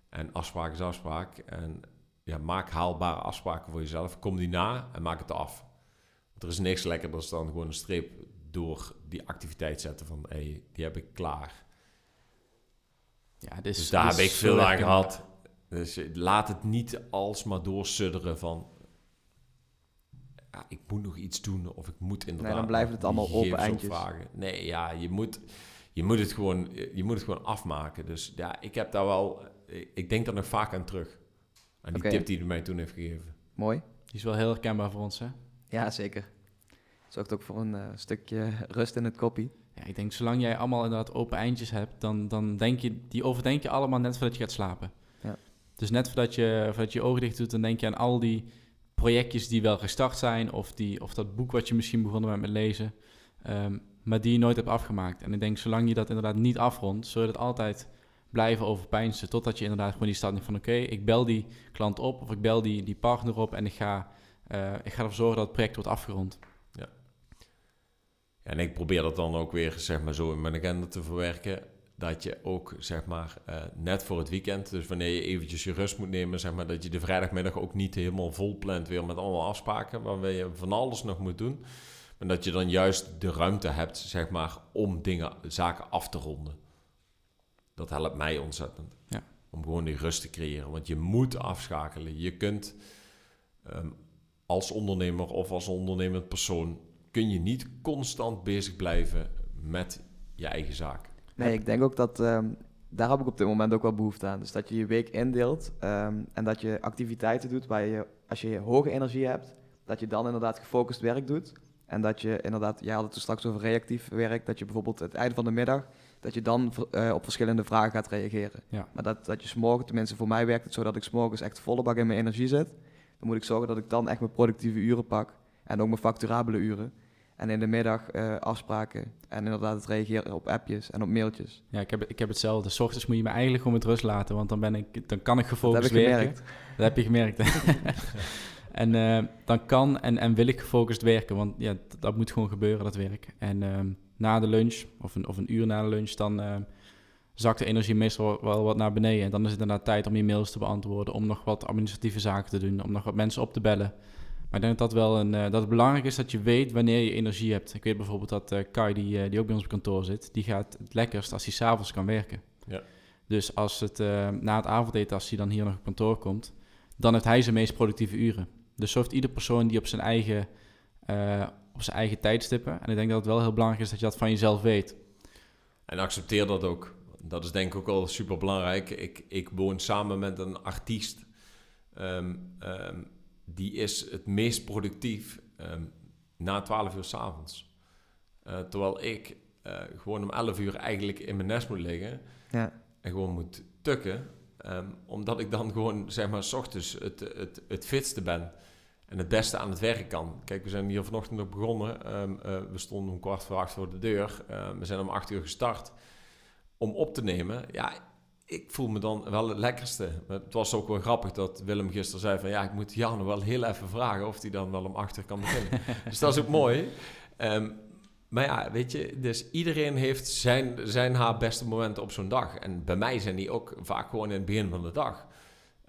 En afspraak is afspraak. En ja, maak haalbare afspraken voor jezelf. Kom die na en maak het af. Want er is niks lekkerder dan gewoon een streep door die activiteit zetten van... hé, hey, die heb ik klaar. Ja, dus, dus daar heb ik veel aan gehad. Dus laat het niet alsmaar doorsudderen van... Ja, ik moet nog iets doen of ik moet inderdaad... Nee, dan blijft het allemaal open eindjes. Vragen. Nee, ja, je moet, je, moet het gewoon, je moet het gewoon afmaken. Dus ja, ik heb daar wel... Ik denk daar nog vaak aan terug. Aan die tip die hij mij toen heeft gegeven. Mooi. Die is wel heel herkenbaar voor ons, hè? Ja, zeker. Zorgt ook voor een uh, stukje rust in het koppie. Ja, ik denk, zolang jij allemaal inderdaad open eindjes hebt, dan, dan denk je, die overdenk je allemaal net voordat je gaat slapen. Ja. Dus net voordat je, voordat je ogen dicht doet, dan denk je aan al die projectjes die wel gestart zijn, of, die, of dat boek wat je misschien begonnen bent met lezen. Um, maar die je nooit hebt afgemaakt. En ik denk, zolang je dat inderdaad niet afrondt, zul je het altijd blijven overpijnsen. Totdat je inderdaad gewoon die stad neemt van, oké, ik bel die klant op of ik bel die, die partner op en ik ga, uh, ik ga ervoor zorgen dat het project wordt afgerond. Ja. En ik probeer dat dan ook weer, zeg maar, zo in mijn agenda te verwerken dat je ook, zeg maar, uh, net voor het weekend, dus wanneer je eventjes je rust moet nemen, zeg maar, dat je de vrijdagmiddag ook niet helemaal vol plant weer met allemaal afspraken, waarbij je van alles nog moet doen. Maar dat je dan juist de ruimte hebt, zeg maar, om dingen, zaken af te ronden. Dat helpt mij ontzettend. Ja. Om gewoon die rust te creëren. Want je moet afschakelen. Je kunt um, als ondernemer of als ondernemend persoon, kun je niet constant bezig blijven met je eigen zaak. Nee, ik denk ook dat um, daar heb ik op dit moment ook wel behoefte aan. Dus dat je je week indeelt um, en dat je activiteiten doet waar je, als je hoge energie hebt, dat je dan inderdaad gefocust werk doet. En dat je inderdaad, jij had het toen straks over reactief werk, dat je bijvoorbeeld het einde van de middag, dat je dan uh, op verschillende vragen gaat reageren. Ja. Maar dat, dat je s'morgen, tenminste voor mij werkt het zo dat ik s'morgens echt volle bak in mijn energie zit. Dan moet ik zorgen dat ik dan echt mijn productieve uren pak en ook mijn facturabele uren. En in de middag uh, afspraken. En inderdaad het reageren op appjes en op mailtjes. Ja, ik heb, ik heb hetzelfde. S ochtends moet je me eigenlijk gewoon met rust laten. Want dan, ben ik, dan kan ik gefocust dat heb werken. Gemerkt. Dat heb je gemerkt. en uh, dan kan en, en wil ik gefocust werken. Want ja, dat, dat moet gewoon gebeuren, dat werk. En uh, na de lunch, of een, of een uur na de lunch, dan zakt de energie meestal wel wat naar beneden. En dan is het inderdaad tijd om je mails te beantwoorden. Om nog wat administratieve zaken te doen. Om nog wat mensen op te bellen. Maar ik denk dat, dat, wel een, uh, dat het belangrijk is dat je weet wanneer je energie hebt. Ik weet bijvoorbeeld dat uh, Kai, die, uh, die ook bij ons op kantoor zit, die gaat het lekkerst als hij s'avonds kan werken. Ja. Dus als het, na het avondeten, als hij dan hier nog op kantoor komt, dan heeft hij zijn meest productieve uren. Dus zo heeft ieder persoon die op zijn eigen, op zijn eigen tijdstippen. En ik denk dat het wel heel belangrijk is dat je dat van jezelf weet. En accepteer dat ook. Dat is denk ik ook wel super belangrijk. Ik, ik woon samen met een artiest. Um, um, die is het meest productief um, na 12 uur s'avonds. Uh, terwijl ik uh, gewoon om 11 uur eigenlijk in mijn nest moet liggen ja. en gewoon moet tukken. Um, omdat ik dan gewoon, zeg maar, s ochtends het, het, het fitste ben en het beste aan het werk kan. Kijk, we zijn hier vanochtend ook begonnen. Um, uh, we stonden om kwart voor acht voor de deur. we zijn om acht uur gestart om op te nemen. Ja, ik voel me dan wel het lekkerste. Het was ook wel grappig dat Willem gisteren zei van... ja, ik moet Jan wel heel even vragen of hij dan wel om achter kan beginnen. dus dat is ook mooi. Um, maar ja, weet je, dus iedereen heeft zijn, zijn haar beste momenten op zo'n dag. En bij mij zijn die ook vaak gewoon in het begin van de dag.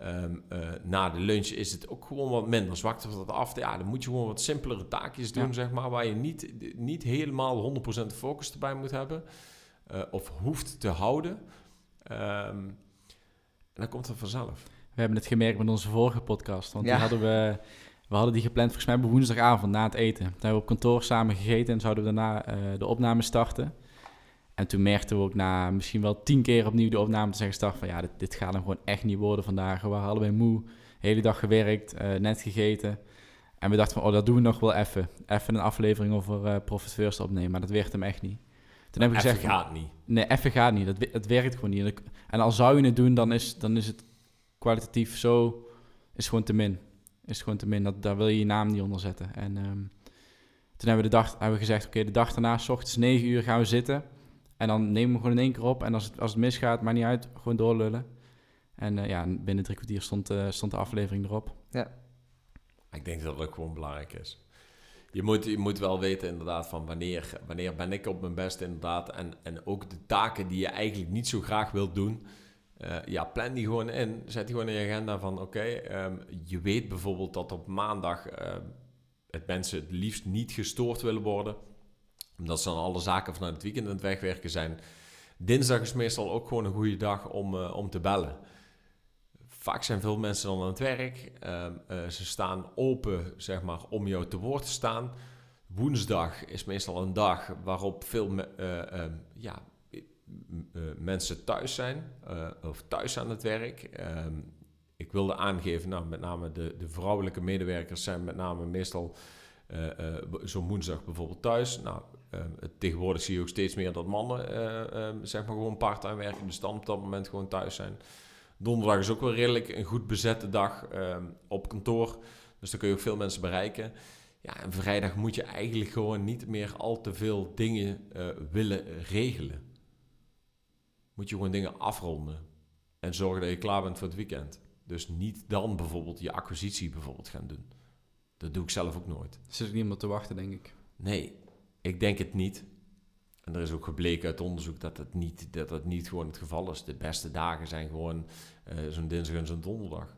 Um, uh, na de lunch is het ook gewoon wat minder. Zwakte wat af. Ja, dan moet je gewoon wat simpelere taakjes doen, ja. zeg maar... waar je niet, niet helemaal 100% focus erbij moet hebben... Uh, of hoeft te houden... Um, en dan komt het vanzelf. We hebben het gemerkt met onze vorige podcast. Want ja. die hadden we, we hadden die gepland volgens mij op woensdagavond na het eten. Toen hebben we op kantoor samen gegeten en zouden we daarna uh, de opname starten. En toen merkten we ook na misschien wel tien keer opnieuw de opname te zeggen start van ja, dit, dit gaat hem gewoon echt niet worden vandaag. We waren allebei moe, de hele dag gewerkt, uh, net gegeten. En we dachten van, oh, dat doen we nog wel even. Even een aflevering over uh, Profit First opnemen, maar dat werd hem echt niet. Toen heb ik gezegd... gaat niet. Nee, even gaat niet. Dat, het werkt gewoon niet. En al zou je het doen, dan is, dan is het kwalitatief zo... Is gewoon te min. Is gewoon te min. Dat, daar wil je je naam niet onder zetten. En um, toen hebben we, de dag, hebben we gezegd... Oké, okay, de dag daarna, s ochtends 9 uur gaan we zitten. En dan nemen we gewoon in één keer op. En als het, als het misgaat, maakt niet uit. Gewoon doorlullen. En uh, ja, binnen drie kwartier stond, uh, stond de aflevering erop. Ja. Ik denk dat dat ook gewoon belangrijk is je moet, je moet wel weten inderdaad van wanneer, wanneer ben ik op mijn best inderdaad. En, en ook de taken die je eigenlijk niet zo graag wilt doen. Uh, ja, plan die gewoon in. Zet die gewoon in je agenda van oké, um, je weet bijvoorbeeld dat op maandag uh, het mensen het liefst niet gestoord willen worden. Omdat ze dan alle zaken vanuit het weekend aan het wegwerken zijn. Dinsdag is meestal ook gewoon een goede dag om, uh, om te bellen. Vaak zijn veel mensen dan aan het werk. Uh, uh, ze staan open, zeg maar, om jou te woord te staan. Woensdag is meestal een dag waarop veel uh, ja, mensen thuis zijn of thuis aan het werk. Ehm, ik wilde aangeven, nou, met name de, de vrouwelijke medewerkers zijn met name meestal zo'n woensdag bijvoorbeeld thuis. Nou, ehm, tegenwoordig zie je ook steeds meer dat mannen zeg maar gewoon part-time werken, dus dan op dat moment gewoon thuis zijn. Donderdag is ook wel redelijk een goed bezette dag um, op kantoor. Dus dan kun je ook veel mensen bereiken. Ja, en vrijdag moet je eigenlijk gewoon niet meer al te veel dingen uh, willen regelen. Moet je gewoon dingen afronden. En zorgen dat je klaar bent voor het weekend. Dus niet dan bijvoorbeeld je acquisitie bijvoorbeeld gaan doen. Dat doe ik zelf ook nooit. Er zit niemand te wachten, denk ik. Nee, ik denk het niet. En er is ook gebleken uit onderzoek dat het niet, dat het niet gewoon het geval is. De beste dagen zijn gewoon uh, zo'n dinsdag en zo'n donderdag.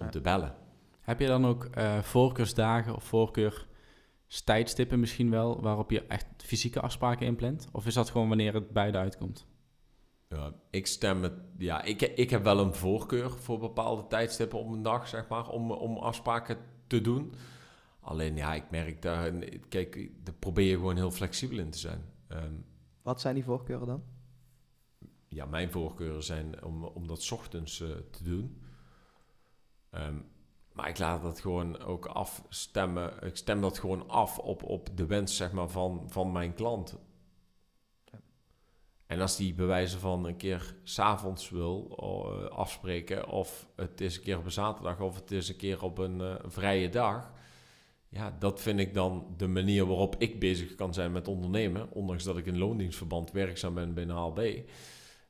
Om te bellen. Heb je dan ook uh, voorkeursdagen of voorkeur tijdstippen misschien wel, waarop je echt fysieke afspraken inplant? Of is dat gewoon wanneer het beide uitkomt? Ja, ik stem met, ja, ik, ik heb wel een voorkeur voor bepaalde tijdstippen op een dag, zeg maar, om, om afspraken te doen. Alleen ja, ik merk daar, kijk, daar probeer je gewoon heel flexibel in te zijn. Ehm, Wat zijn die voorkeuren dan? Ja, mijn voorkeuren zijn om, om dat ochtends uh, te doen. Um, maar ik laat dat gewoon ook afstemmen. Ik stem dat gewoon af op, op de wens zeg maar, van, van mijn klant. En als die bewijzen van een keer s'avonds wil uh, afspreken, of het is een keer op een zaterdag, of het is een keer op een uh, vrije dag. Ja, dat vind ik dan de manier waarop ik bezig kan zijn met ondernemen. Ondanks dat ik in loondienstverband werkzaam ben binnen HLB. Um,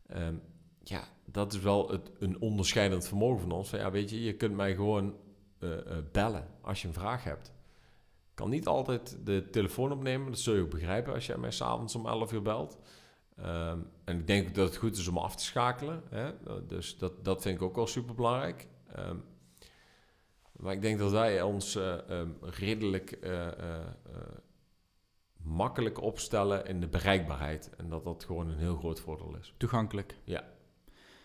ehm, ja, dat is wel het, een onderscheidend vermogen van ons. Ja, weet je, je kunt mij gewoon uh, bellen als je een vraag hebt. Ik kan niet altijd de telefoon opnemen, dat zul je ook begrijpen als jij mij s'avonds om 11 uur belt. Um, en ik denk dat het goed is om af te schakelen. Hè? Dus dat, dat vind ik ook wel super belangrijk. Um, maar ik denk dat wij ons uh, um, redelijk uh, makkelijk opstellen in de bereikbaarheid. En dat dat gewoon een heel groot voordeel is. Toegankelijk. Ja.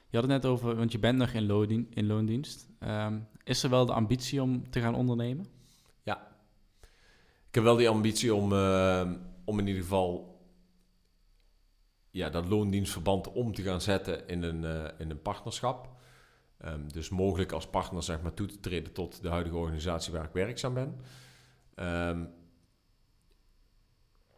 Je had het net over, want je bent nog in, loondien, in loondienst. Um, is er wel de ambitie om te gaan ondernemen? Ja. Ik heb wel die ambitie om, uh, om in ieder geval ja, dat loondienstverband om te gaan zetten in een, uh, in een partnerschap. Um, dus mogelijk als partner zeg maar, toe te treden tot de huidige organisatie waar ik werkzaam ben. Um,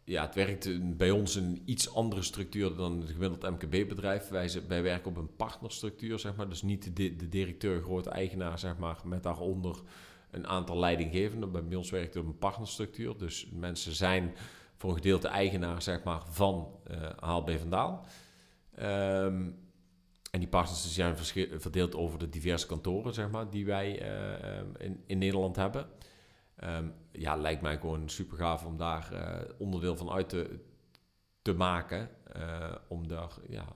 ja, het werkt bij ons een iets andere structuur dan het gemiddeld MKB-bedrijf. Wij, wij werken op een partnerstructuur, zeg maar. Dus niet de, de directeur, grote eigenaar, zeg maar, met daaronder een aantal leidinggevenden. Bij ons werkt het op een partnerstructuur. Dus mensen zijn voor een gedeelte eigenaar, zeg maar, van uh, Vandaal. Um, en die partners zijn verdeeld over de diverse kantoren, zeg maar, die wij uh, in, in Nederland hebben. Um, ja, lijkt mij gewoon super gaaf om daar uh, onderdeel van uit te, te maken. Uh, om daar ja,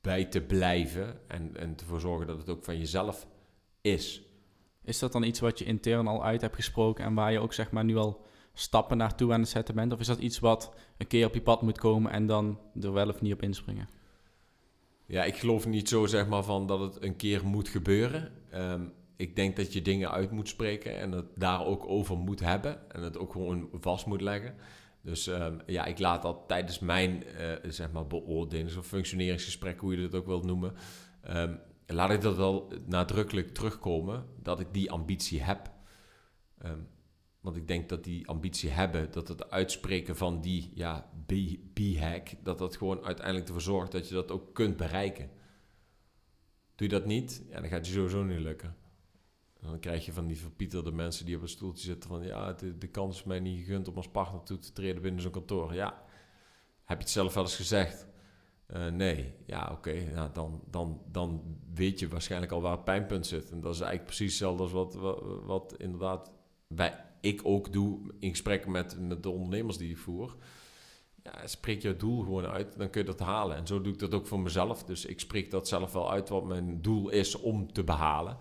bij te blijven en, en ervoor zorgen dat het ook van jezelf is. Is dat dan iets wat je intern al uit hebt gesproken en waar je ook zeg maar nu al stappen naartoe aan het zetten bent? Of is dat iets wat een keer op je pad moet komen en dan er wel of niet op inspringen? Ja, ik geloof niet zo zeg maar van dat het een keer moet gebeuren. Um, ik denk dat je dingen uit moet spreken en het daar ook over moet hebben en het ook gewoon vast moet leggen. Dus um, ja, ik laat dat tijdens mijn uh, zeg maar beoordelings- of functioneringsgesprek, hoe je het ook wilt noemen, um, laat ik dat wel nadrukkelijk terugkomen dat ik die ambitie heb. Um, want ik denk dat die ambitie hebben, dat het uitspreken van die ja, B-hack, dat dat gewoon uiteindelijk ervoor zorgt dat je dat ook kunt bereiken. Doe je dat niet, ja, dan gaat je sowieso niet lukken. dan krijg je van die verpieterde mensen die op een stoeltje zitten van... ja, de, de kans is mij niet gegund om als partner toe te treden binnen zo'n kantoor. Ja, heb je het zelf wel eens gezegd? Uh, nee, ja, oké. Nou, dan, dan, dan weet je waarschijnlijk al waar het pijnpunt zit. En dat is eigenlijk precies hetzelfde als wat, wat, wat inderdaad wij, ik ook doe in gesprekken met, met de ondernemers die ik voer. Ja, spreek je doel gewoon uit, dan kun je dat halen. En zo doe ik dat ook voor mezelf. Dus ik spreek dat zelf wel uit wat mijn doel is om te behalen.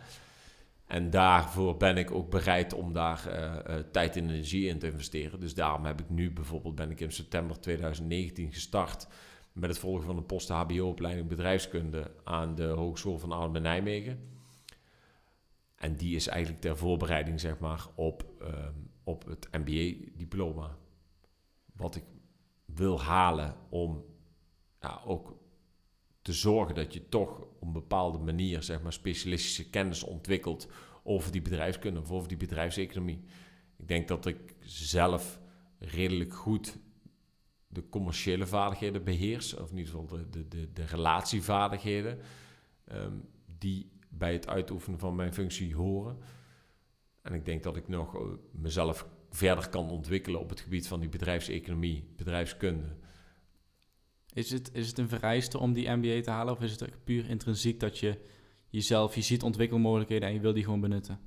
En daarvoor ben ik ook bereid om daar uh, uh, tijd en energie in te investeren. Dus daarom heb ik nu bijvoorbeeld, ben ik in september 2019 gestart met het volgen van een post-HBO-opleiding bedrijfskunde aan de Hogeschool van Arnhem en Nijmegen. En die is eigenlijk ter voorbereiding, zeg maar, op, um, op het MBA-diploma. Wat ik wil halen om ja, ook te zorgen dat je toch op een bepaalde manier, zeg maar, specialistische kennis ontwikkelt over die bedrijfskunde of over die bedrijfseconomie. Ik denk dat ik zelf redelijk goed de commerciële vaardigheden beheers, of in ieder geval de, de, de, de relatievaardigheden, um, die bij het uitoefenen van mijn functie horen. En ik denk dat ik nog eh, mezelf verder kan ontwikkelen op het gebied van die bedrijfseconomie, bedrijfskunde. Is het, is het een vereiste om die MBA te halen of is het puur intrinsiek dat je jezelf, je ziet ontwikkelmogelijkheden en je wil die gewoon benutten?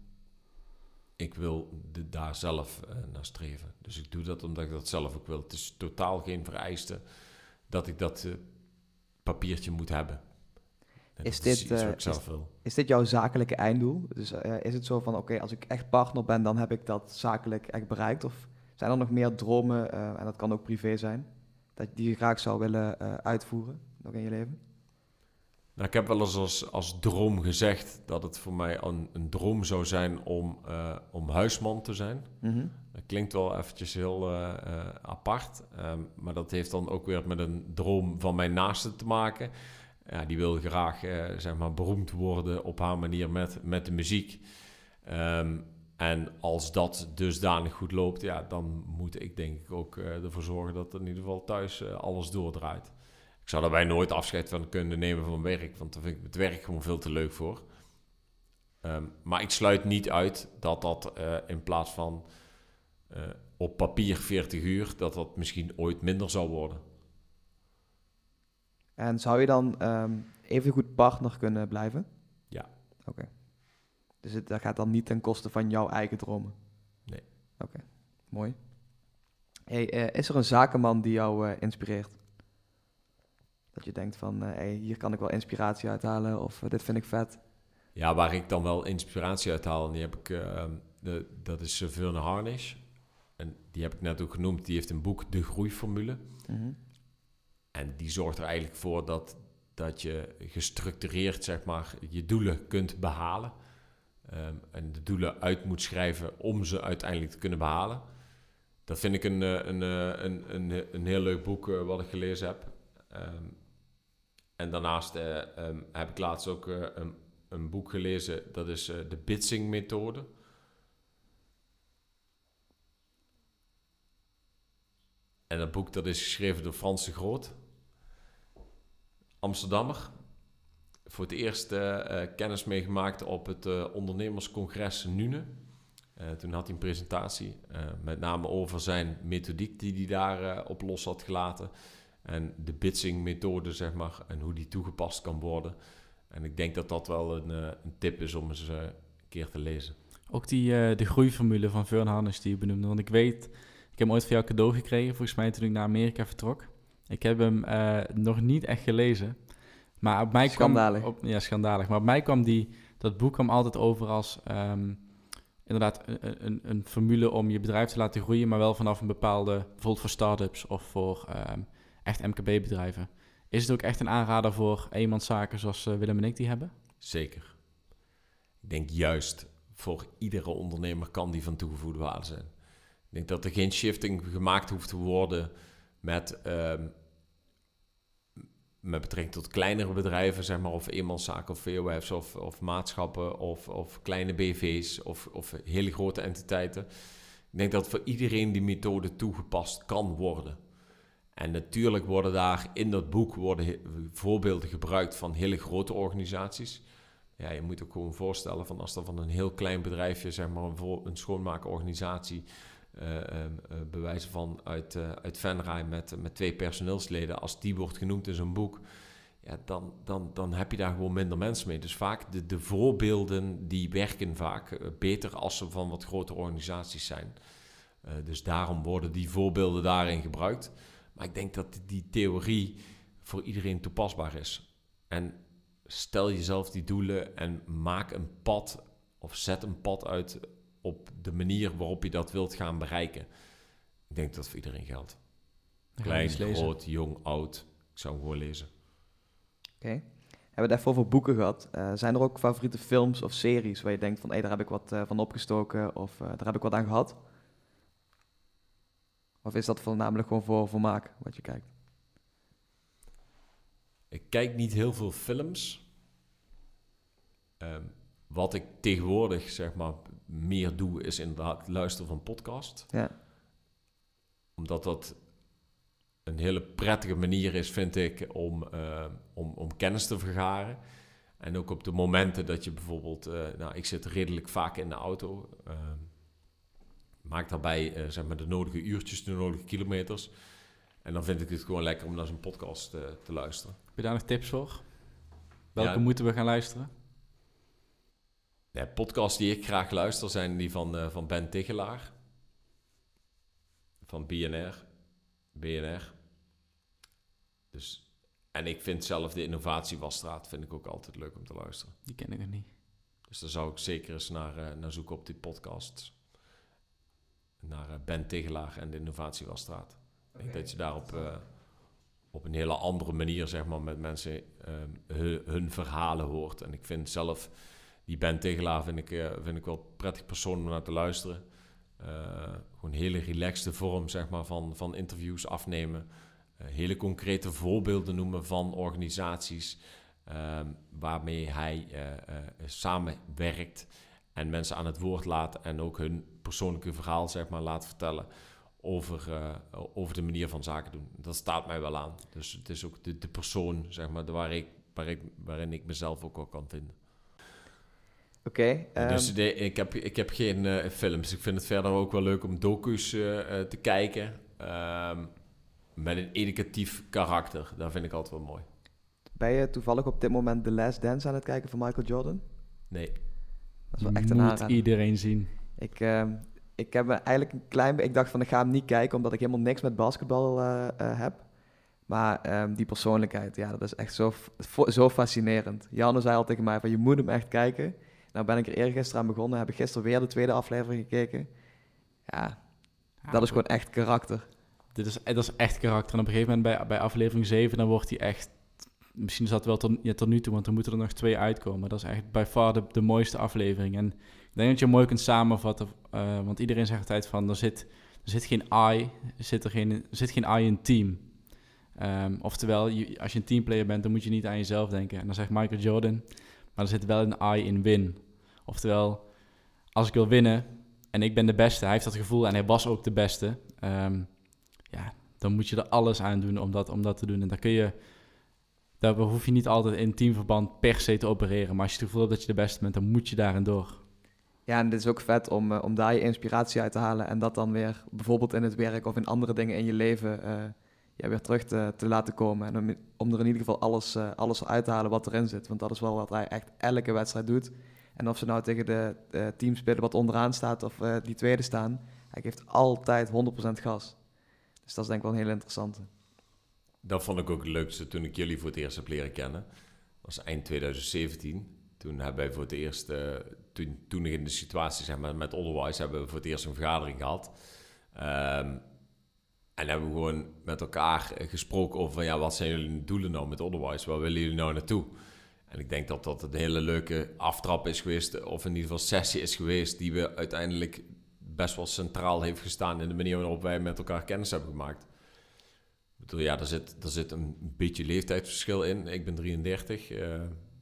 Ik wil de, daar zelf uh, naar streven. Dus ik doe dat omdat ik dat zelf ook wil. Het is totaal geen vereiste dat ik dat uh, papiertje moet hebben. Is, dit, uh, is, is, dit jouw zakelijke einddoel? Dus is het zo van, oké, als ik echt partner ben, dan heb ik dat zakelijk echt bereikt? Of zijn er nog meer dromen, en dat kan ook privé zijn, dat die je graag zou willen uitvoeren nog in je leven? Nou, ik heb wel eens als, als droom gezegd dat het voor mij een, een droom zou zijn om, om huisman te zijn. Mhm. Dat klinkt wel eventjes heel apart, um, maar dat heeft dan ook weer met een droom van mijn naaste te maken. Ja, die wil graag zeg maar beroemd worden op haar manier met, met de muziek. Um, en als dat dusdanig goed loopt, ja, dan moet ik denk ik ook ervoor zorgen dat in ieder geval thuis alles doordraait. Ik zou daarbij nooit afscheid van kunnen nemen van werk, want daar vind ik het werk gewoon veel te leuk voor. Um, maar ik sluit niet uit dat dat uh, in plaats van uh, op papier 40 uur, dat dat misschien ooit minder zou worden. En zou je dan um, even goed partner kunnen blijven? Ja. Oké. Okay. Dus het, dat gaat dan niet ten koste van jouw eigen dromen? Nee. Oké, okay. mooi. Hey, uh, is er een zakenman die jou inspireert? Dat je denkt van, uh, hey, hier kan ik wel inspiratie uithalen of dit vind ik vet. Ja, waar ik dan wel inspiratie uit haal, die heb ik, uh, de, dat is Verne Harnish. En die heb ik net ook genoemd. Die heeft een boek, De Groeiformule. Mm -hmm. En die zorgt er eigenlijk voor dat, dat je gestructureerd, zeg maar, je doelen kunt behalen. Um, en de doelen uit moet schrijven om ze uiteindelijk te kunnen behalen. Dat vind ik een, een, een, een, een heel leuk boek wat ik gelezen heb. Um, en daarnaast um, heb ik laatst ook een, een, boek gelezen, dat is de Bitsing-methode. En dat boek dat is geschreven door Frans de Groot, Amsterdammer. Voor het eerst kennis meegemaakt op het ondernemerscongres Nune. toen had hij een presentatie, met name over zijn methodiek die hij daar op los had gelaten. En de bitsing-methode, zeg maar, en hoe die toegepast kan worden. En ik denk dat dat wel een, uh, een tip is om eens uh, een keer te lezen. Ook die, uh, de groeiformule van Vern die je benoemde. Want ik weet, ik heb hem ooit van jou cadeau gekregen, volgens mij toen ik naar Amerika vertrok. Ik heb hem nog niet echt gelezen. Maar op mij schandalig. kwam... Op, ja, schandalig. Maar op mij kwam die, dat boek kwam altijd over als... Um, inderdaad een, een, een, formule om je bedrijf te laten groeien, maar wel vanaf een bepaalde, bijvoorbeeld voor start-ups of voor um, echt MKB-bedrijven. Is het ook echt een aanrader voor eenmanszaken zoals uh, Willem en ik die hebben? Zeker. Ik denk juist voor iedere ondernemer kan die van toegevoegde waarde zijn. Ik denk dat er geen shifting gemaakt hoeft te worden met, uh, met betrekking tot kleinere bedrijven, zeg maar, of eenmanszaken of VOF's of, of maatschappen of, of kleine BV's of, of hele grote entiteiten. Ik denk dat voor iedereen die methode toegepast kan worden. En natuurlijk worden daar in dat boek worden voorbeelden gebruikt van hele grote organisaties. Ja, je moet ook gewoon voorstellen van als er van een heel klein bedrijfje, zeg maar een, schoonmaakorganisatie, bewijzen van uit, uh, uit Venray met, met twee personeelsleden, als die wordt genoemd in zo'n boek, ja, dan, dan, dan heb je daar gewoon minder mensen mee. Dus vaak de, de voorbeelden die werken vaak beter als ze van wat grotere organisaties zijn. dus daarom worden die voorbeelden daarin gebruikt. Maar ik denk dat die theorie voor iedereen toepasbaar is. En stel jezelf die doelen en maak een pad of zet een pad uit op de manier waarop je dat wilt gaan bereiken. Ik denk dat dat voor iedereen geldt. Klein, groot, jong, oud. Ik zou hem gewoon lezen. Oké. Okay. Hebben we even over boeken gehad. Uh, zijn er ook favoriete films of series waar je denkt van... hé, hey, daar heb ik wat uh, van opgestoken of uh, daar heb ik wat aan gehad? Of is dat voornamelijk gewoon voor vermaak wat je kijkt? Ik kijk niet heel veel films. Um, wat ik tegenwoordig zeg maar meer doe, is inderdaad luisteren van podcast. Ja. Omdat dat een hele prettige manier is, vind ik, om, uh, om, om kennis te vergaren. En ook op de momenten dat je bijvoorbeeld, uh, nou, ik zit redelijk vaak in de auto. Uh, maak daarbij uh, zeg maar de nodige uurtjes, de nodige kilometers. En dan vind ik het gewoon lekker om naar zo'n podcast te luisteren. Heb je daar nog tips voor? Welke moeten we gaan luisteren? De podcasts die ik graag luister zijn die van, van Ben Tigelaar. Van BNR. BNR. Dus en ik vind zelf de innovatiewasstraat vind ik ook altijd leuk om te luisteren. Die ken ik nog niet. Dus daar zou ik zeker eens naar, uh, naar zoeken op die podcasts. Naar uh, Ben Tegelaar en de innovatiewasstraat. Okay. Ik denk dat je daarop uh, op een hele andere manier zeg maar, met mensen hun, hun, verhalen hoort. En ik vind zelf, die Ben Tegelaar vind ik, vind ik wel prettig persoon om naar te luisteren. gewoon een hele relaxte vorm zeg maar, van, van interviews afnemen. Eh, hele concrete voorbeelden noemen van organisaties ehm, waarmee hij samenwerkt en mensen aan het woord laat en ook hun persoonlijke verhaal zeg maar, laat vertellen over, over de manier van zaken doen. Dat staat mij wel aan. Dus het is ook de, de persoon zeg maar, waar ik, waar ik, waarin ik mezelf ook wel kan vinden. Oké. Dus ehm, de, ik, heb, ik heb geen films. Ik vind het verder ook wel leuk om docu's te kijken. Um, met een educatief karakter. Dat vind ik altijd wel mooi. Ben je toevallig op dit moment The Last Dance aan het kijken van Michael Jordan? Nee. Dat is wel echt een Moet iedereen zien. Ik, uh, ik heb eigenlijk een klein... Ik dacht van, ik ga hem niet kijken, omdat ik helemaal niks met basketbal uh, uh, heb. Maar um, die persoonlijkheid, ja, dat is echt zo, zo fascinerend. Janne zei al tegen mij van, je moet hem echt kijken. Nou ben ik er eergisteren aan begonnen. Heb ik gisteren weer de tweede aflevering gekeken. Ja, ja dat is gewoon echt karakter dit is, dat is echt karakter. En op een gegeven moment bij, bij aflevering 7, dan wordt hij echt... Misschien zat het wel tot, ja, tot nu toe, want er moeten er nog twee uitkomen. Dat is echt bij far de, de mooiste aflevering. En ik denk dat je mooi kunt samenvatten, uh, want iedereen zegt altijd van... Er zit, er zit geen I, er zit, er geen, er zit geen I in team. Um, oftewel, je, als je een teamplayer bent, dan moet je niet aan jezelf denken. En dan zegt Michael Jordan, maar er zit wel een I in win. Oftewel, als ik wil winnen en ik ben de beste, hij heeft dat gevoel en hij was ook de beste... Um, ja, dan moet je er alles aan doen om dat, om dat te doen. En dan kun je, daar hoef je niet altijd in teamverband per se te opereren. Maar als je het gevoel hebt dat je de beste bent, dan moet je daarin door. Ja, en dit is ook vet om, uh, om daar je inspiratie uit te halen en dat dan weer bijvoorbeeld in het werk of in andere dingen in je leven uh, ja, weer terug te, te, laten komen. En om, om er in ieder geval alles, uh, alles uit te halen wat erin zit. Want dat is wel wat hij echt elke wedstrijd doet. En of ze nou tegen de, de team spelen wat onderaan staat of die tweede staan, hij geeft altijd 100% gas. Dus dat is denk ik wel een hele interessante. Dat vond ik ook het leukste toen ik jullie voor het eerst heb leren kennen. Dat was eind 2017. Toen hebben wij voor het eerst, uh, toen, toen in de situatie zeg maar, met onderwijs, hebben we voor het eerst een vergadering gehad. Um, en hebben we gewoon met elkaar gesproken over ja, wat zijn jullie doelen nou met onderwijs? Waar willen jullie nou naartoe? En ik denk dat dat een hele leuke aftrap is geweest, of in ieder geval sessie is geweest, die we uiteindelijk best wel centraal heeft gestaan in de manier waarop wij met elkaar kennis hebben gemaakt. Ik bedoel, ja, daar zit, daar zit een beetje leeftijdsverschil in. Ik ben 33. Uh, eh,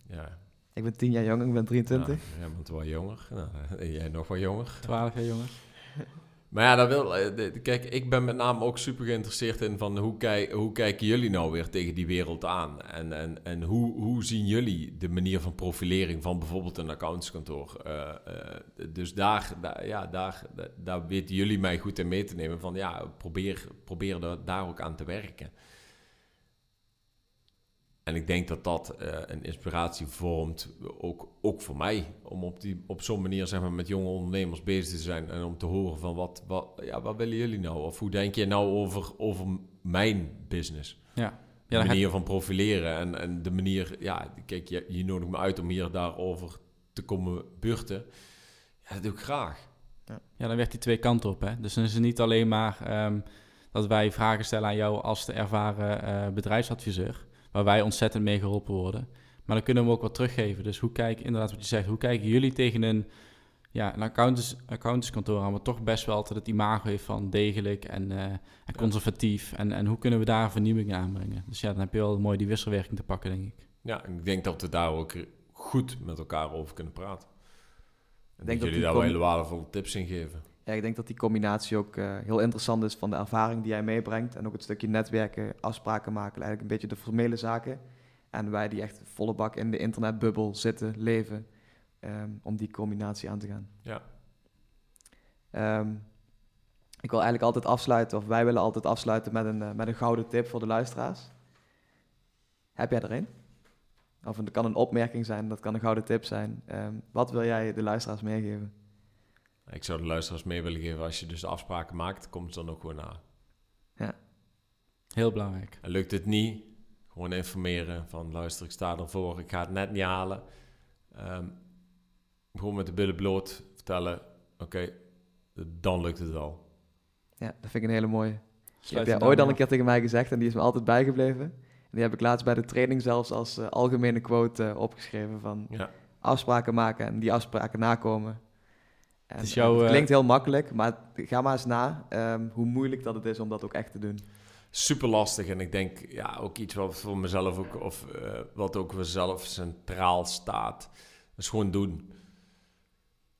ja. Ik ben 10 jaar jonger, ik ben 23. Ja, jij bent wel jonger. Nou, jij nog wel jonger. 12 jaar jonger. Maar ja, dat wil, eh, kijk, ik ben met name ook super geïnteresseerd in van hoe, kijk, hoe kijken jullie nou weer tegen die wereld aan? En, en, en hoe, hoe zien jullie de manier van profilering van bijvoorbeeld een accountskantoor? Uh, uh, dus daar, daar, ja, daar, daar weten jullie mij goed in mee te nemen van ja, probeer, probeer daar ook aan te werken. En ik denk dat dat uh, een inspiratie vormt, ook, ook voor mij, om op, die, op zo'n manier zeg maar, met jonge ondernemers bezig te zijn en om te horen van wat, wat, ja, wat willen jullie nou? Of hoe denk je nou over, over mijn business? Ja. De manier van profileren en, en de manier, ja, kijk, je, je nodigt me uit om hier daarover te komen beurten. Ja, dat doe ik graag. Ja, ja dan werkt die twee kanten op. Hè? Dus dan is het niet alleen maar um, dat wij vragen stellen aan jou als de ervaren uh, bedrijfsadviseur waar wij ontzettend mee geholpen worden. Maar dan kunnen we ook wat teruggeven. Dus hoe kijken, inderdaad wat je zegt, hoe kijken jullie tegen een, ja, een accountants, accountantskantoor aan, wat toch best wel altijd het imago heeft van degelijk en, uh, en conservatief. En, en hoe kunnen we daar vernieuwing aanbrengen? Dus ja, dan heb je wel mooi die wisselwerking te pakken, denk ik. Ja, ik denk dat we daar ook goed met elkaar over kunnen praten. En denk dat, jullie daar wel hele waardevolle tips in geven. Ja, ik denk dat die combinatie ook uh, heel interessant is van de ervaring die jij meebrengt. En ook het stukje netwerken, afspraken maken, eigenlijk een beetje de formele zaken. En wij die echt volle bak in de internetbubbel zitten, leven, ehm, om die combinatie aan te gaan. Ja. Ehm, ik wil eigenlijk altijd afsluiten, of wij willen altijd afsluiten met een, eh, met een gouden tip voor de luisteraars. Heb jij er een? Of het kan een opmerking zijn, dat kan een gouden tip zijn. Ehm, wat wil jij de luisteraars meegeven? Ik zou de luisteraars mee willen geven, als je dus afspraken maakt, komt het dan ook gewoon na. Ja. Heel belangrijk. En lukt het niet, gewoon informeren van luister, ik sta ervoor, ik ga het net niet halen. Ehm, gewoon met de billen bloot vertellen, oké, dan lukt het wel. Ja, dat vind ik een hele mooie. Sluit heb jij ooit al daarmee een keer tegen mij gezegd en die is me altijd bijgebleven. En die heb ik laatst bij de training zelfs als eh, algemene quote eh, opgeschreven van Ja. afspraken maken en die afspraken nakomen. Het is eh, jouw, het klinkt heel makkelijk, maar ga maar eens na ehm, hoe moeilijk dat het is om dat ook echt te doen. super lastig. En ik denk, ja, ook iets wat voor mezelf ook, of eh, wat ook voor zelf centraal staat. Dat is gewoon doen.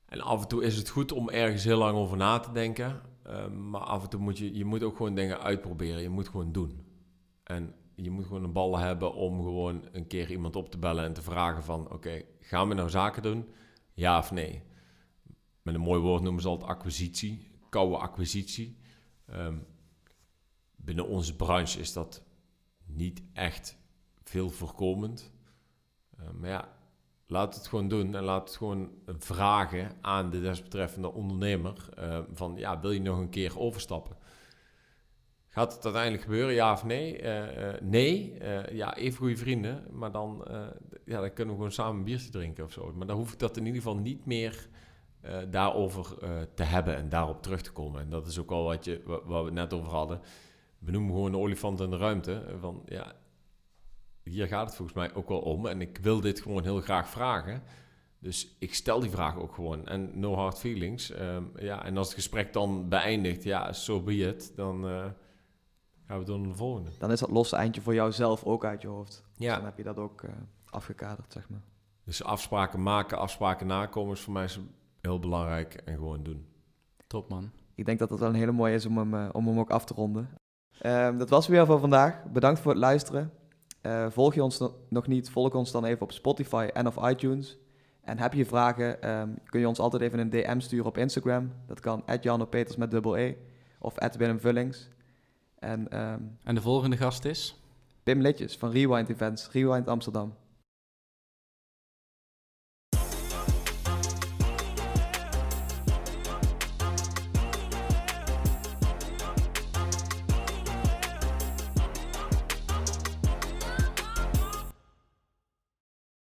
En af en toe is het goed om ergens heel lang over na te denken. eh, maar af en toe moet je, je moet ook gewoon dingen uitproberen. Je moet gewoon doen. En je moet gewoon een bal hebben om gewoon een keer iemand op te bellen en te vragen van... Oké, gaan we nou zaken doen? Ja of nee? Met een mooi woord noemen ze het acquisitie. Koude acquisitie. Ehm, binnen onze branche is dat niet echt veel voorkomend. Uh, maar ja, laat het gewoon doen en laat het gewoon vragen aan de desbetreffende ondernemer. Uh, van ja, wil je nog een keer overstappen? Gaat het uiteindelijk gebeuren, ja of nee? Uh, nee, ja, even goede vrienden, maar dan, ja, dan kunnen we gewoon samen een biertje drinken of zo. Maar dan hoef ik dat in ieder geval niet meer uh, daarover uh, te hebben en daarop terug te komen. En dat is ook al wat, je, wat, wat we het net over hadden. We noemen gewoon de olifant in de ruimte. Van, ja, hier gaat het volgens mij ook wel om. En ik wil dit gewoon heel graag vragen. Dus ik stel die vraag ook gewoon. En no hard feelings. Um, ja, en als het gesprek dan beëindigt, ja, zo so be it. Dan uh, gaan we door naar de volgende. Dan is dat losse eindje voor jouzelf ook uit je hoofd. Ja. Dus dan heb je dat ook afgekaderd, zeg maar. Dus afspraken maken, afspraken nakomen is voor mij heel belangrijk en gewoon doen. Top man. Ik denk dat dat wel een hele mooie is om hem, uh, om hem ook af te ronden. Um, dat was weer voor vandaag. Bedankt voor het luisteren. Uh, volg je ons no nog niet, volg ons dan even op Spotify en of iTunes. En heb je vragen, um, kun je ons altijd even een DM sturen op Instagram. Dat kan @janopeters met dubbel E of Willem Vullings. En, um, en de volgende gast is? Pim Litjes van Rewind Events, Rewind Amsterdam.